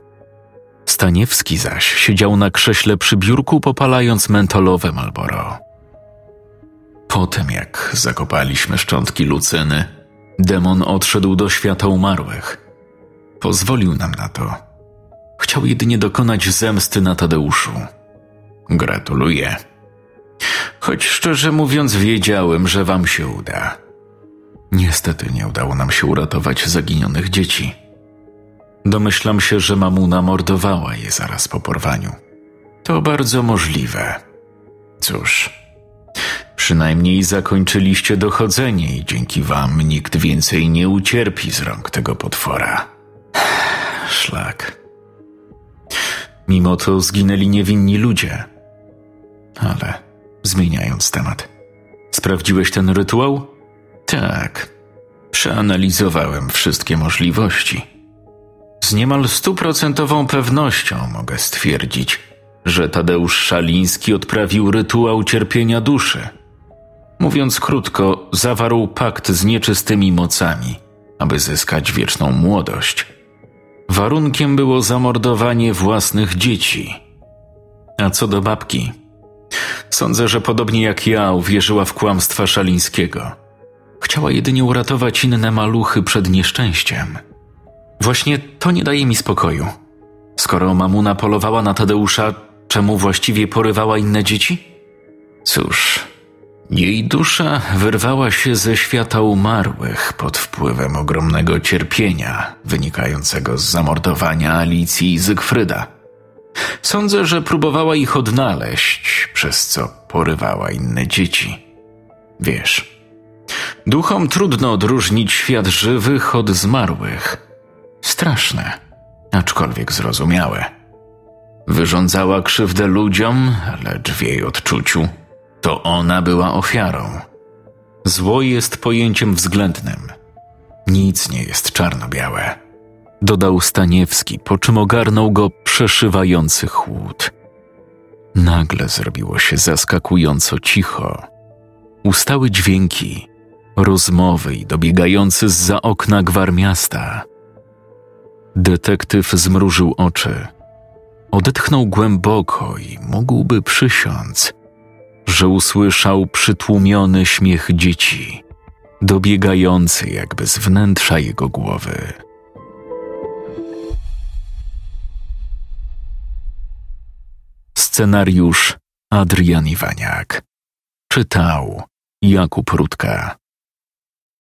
Staniewski zaś siedział na krześle przy biurku, popalając mentolowe Malboro. Po tym, jak zakopaliśmy szczątki Lucyny, demon odszedł do świata umarłych. Pozwolił nam na to. Chciał jedynie dokonać zemsty na Tadeuszu. Gratuluję. Choć szczerze mówiąc, wiedziałem, że wam się uda. Niestety nie udało nam się uratować zaginionych dzieci. Domyślam się, że mamuna mordowała je zaraz po porwaniu. To bardzo możliwe. Cóż, przynajmniej zakończyliście dochodzenie i dzięki wam nikt więcej nie ucierpi z rąk tego potwora. Szlak. Mimo to zginęli niewinni ludzie. Ale zmieniając temat. Sprawdziłeś ten rytuał? Tak. Przeanalizowałem wszystkie możliwości. Z niemal stuprocentową pewnością mogę stwierdzić, że Tadeusz Szaliński odprawił rytuał cierpienia duszy. Mówiąc krótko, zawarł pakt z nieczystymi mocami, aby zyskać wieczną młodość. Warunkiem było zamordowanie własnych dzieci. A co do babki, sądzę, że podobnie jak ja uwierzyła w kłamstwa Szalińskiego. Chciała jedynie uratować inne maluchy przed nieszczęściem. Właśnie to nie daje mi spokoju. Skoro mamuna polowała na Tadeusza, czemu właściwie porywała inne dzieci? Cóż, jej dusza wyrwała się ze świata umarłych pod wpływem ogromnego cierpienia wynikającego z zamordowania Alicji i Zygfryda. Sądzę, że próbowała ich odnaleźć, przez co porywała inne dzieci. Wiesz, duchom trudno odróżnić świat żywych od zmarłych. Straszne, aczkolwiek zrozumiałe. Wyrządzała krzywdę ludziom, lecz w jej odczuciu to ona była ofiarą. Zło jest pojęciem względnym. Nic nie jest czarno-białe. Dodał Staniewski, po czym ogarnął go przeszywający chłód. Nagle zrobiło się zaskakująco cicho. Ustały dźwięki, rozmowy i dobiegający z za okna gwar miasta. Detektyw zmrużył oczy. Odetchnął głęboko i mógłby przysiąc, że usłyszał przytłumiony śmiech dzieci, dobiegający jakby z wnętrza jego głowy. Scenariusz Adrian Iwaniak. Czytał Jakub Rutka.